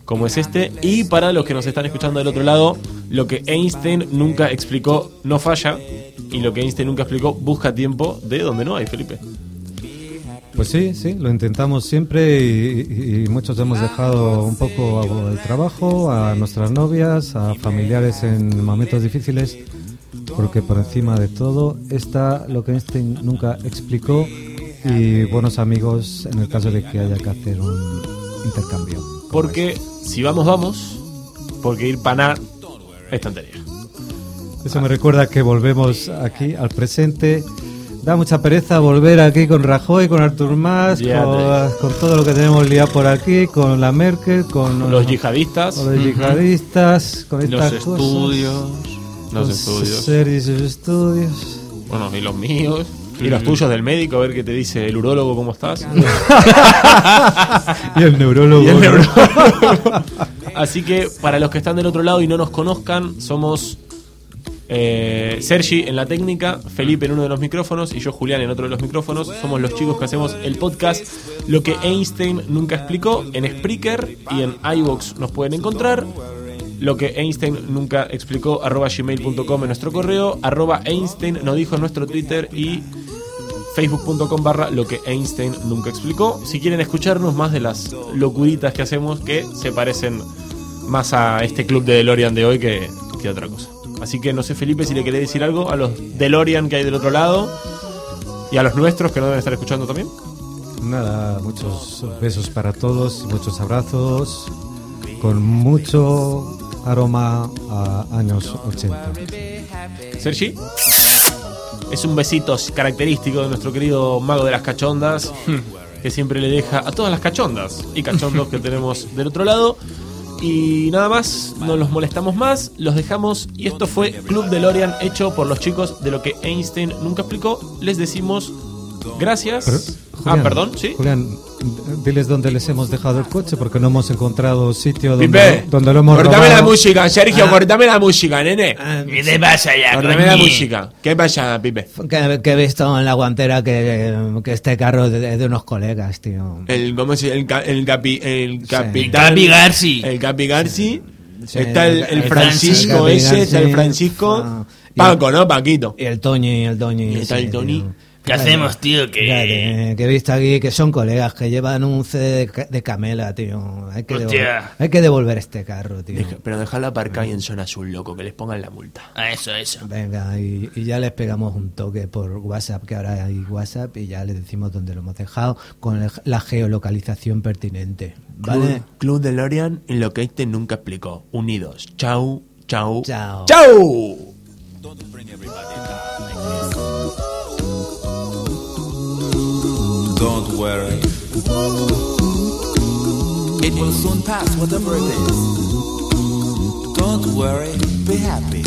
como es este. Y para los que nos están escuchando del otro lado, lo que Einstein nunca explicó no falla. Y lo que Einstein nunca explicó busca tiempo de donde no hay, Felipe. Pues sí, sí, lo intentamos siempre y, y- muchos hemos dejado un poco el trabajo, a nuestras novias, a familiares en momentos difíciles, porque por encima de todo está lo que Einstein nunca explicó y buenos amigos en el caso de que haya que hacer un intercambio. Porque si vamos, vamos. Porque ir para nada es tontería. Eso me recuerda que volvemos aquí al presente. Da mucha pereza volver aquí con Rajoy, con Artur Mas, Ya con, con todo lo que tenemos liado por aquí, con la Merkel, con Los yihadistas. con los yihadistas, con Los estas cosas. estudios. Los Con estudios. estudios. Bueno, y los míos. Y los tuyos del médico, a ver qué te dice el urólogo, ¿cómo estás? Y el neurólogo. Y el neurólogo. Así que, para los que están del otro lado y no nos conozcan, somos eh, Sergi en la técnica, Felipe en uno de los micrófonos y yo, Julián, en otro de los micrófonos. Somos los chicos que hacemos el podcast Lo que Einstein nunca explicó. En Spreaker y en iVoox nos pueden encontrar. Lo que Einstein nunca explicó, arroba gmail.com en nuestro correo, arroba Einstein nos dijo en nuestro Twitter y facebook.com barra lo que Einstein nunca explicó. Si quieren escucharnos más de las locuritas que hacemos que se parecen más a este club de DeLorean de hoy que, que otra cosa. Así que no sé Felipe si le querés decir algo a los DeLorean que hay del otro lado y a los nuestros que no deben estar escuchando también. Nada, muchos besos para todos, muchos abrazos, con mucho aroma a años 80. Sergi. Es un besito característico de nuestro querido mago de las cachondas, que siempre le deja a todas las cachondas y cachondos que tenemos del otro lado. Y nada más, no los molestamos más, los dejamos. Y esto fue Club DeLorean hecho por los chicos de lo que Einstein nunca explicó. Les decimos gracias. Ah, perdón, sí. Julián, diles dónde les hemos dejado el coche porque no hemos encontrado sitio donde, Pipe, donde lo hemos cortame robado. la música, Sergio, Ah. cortame la música, nene. ¿Qué te pasa ya, Cortame la música. ¿Qué pasa, Pipe? Que, que he visto en la guantera que, que este carro es de, de unos colegas, tío. El, ¿cómo se el, el, capi, el capitán. Capi Garci. El Capi Garci. Sí, está el, el el Francisco Francis, ese, está el Francisco. ah, Paco, ¿no? Paquito. Y el Toñi, el Toñi. Y está el sí, Tony. tío. ¿Qué hacemos, tío? Que... Fíjate, que he visto aquí que son colegas que llevan un CD de, de camela, tío. Hay que, Hostia. devolver, hay que devolver este carro, tío. Deja- pero dejarlo aparcado ahí en zona azul, loco, que les pongan la multa. A eso, eso. Venga, y, y ya les pegamos un toque por WhatsApp, que ahora hay WhatsApp, y ya les decimos dónde lo hemos dejado con el- la geolocalización pertinente. ¿Vale? Club, Club de Lorian en lo que este nunca explicó. Unidos. Chau, chau. Chao. ¡Chau! Don't worry. It will soon pass, whatever it is. Don't worry, be happy.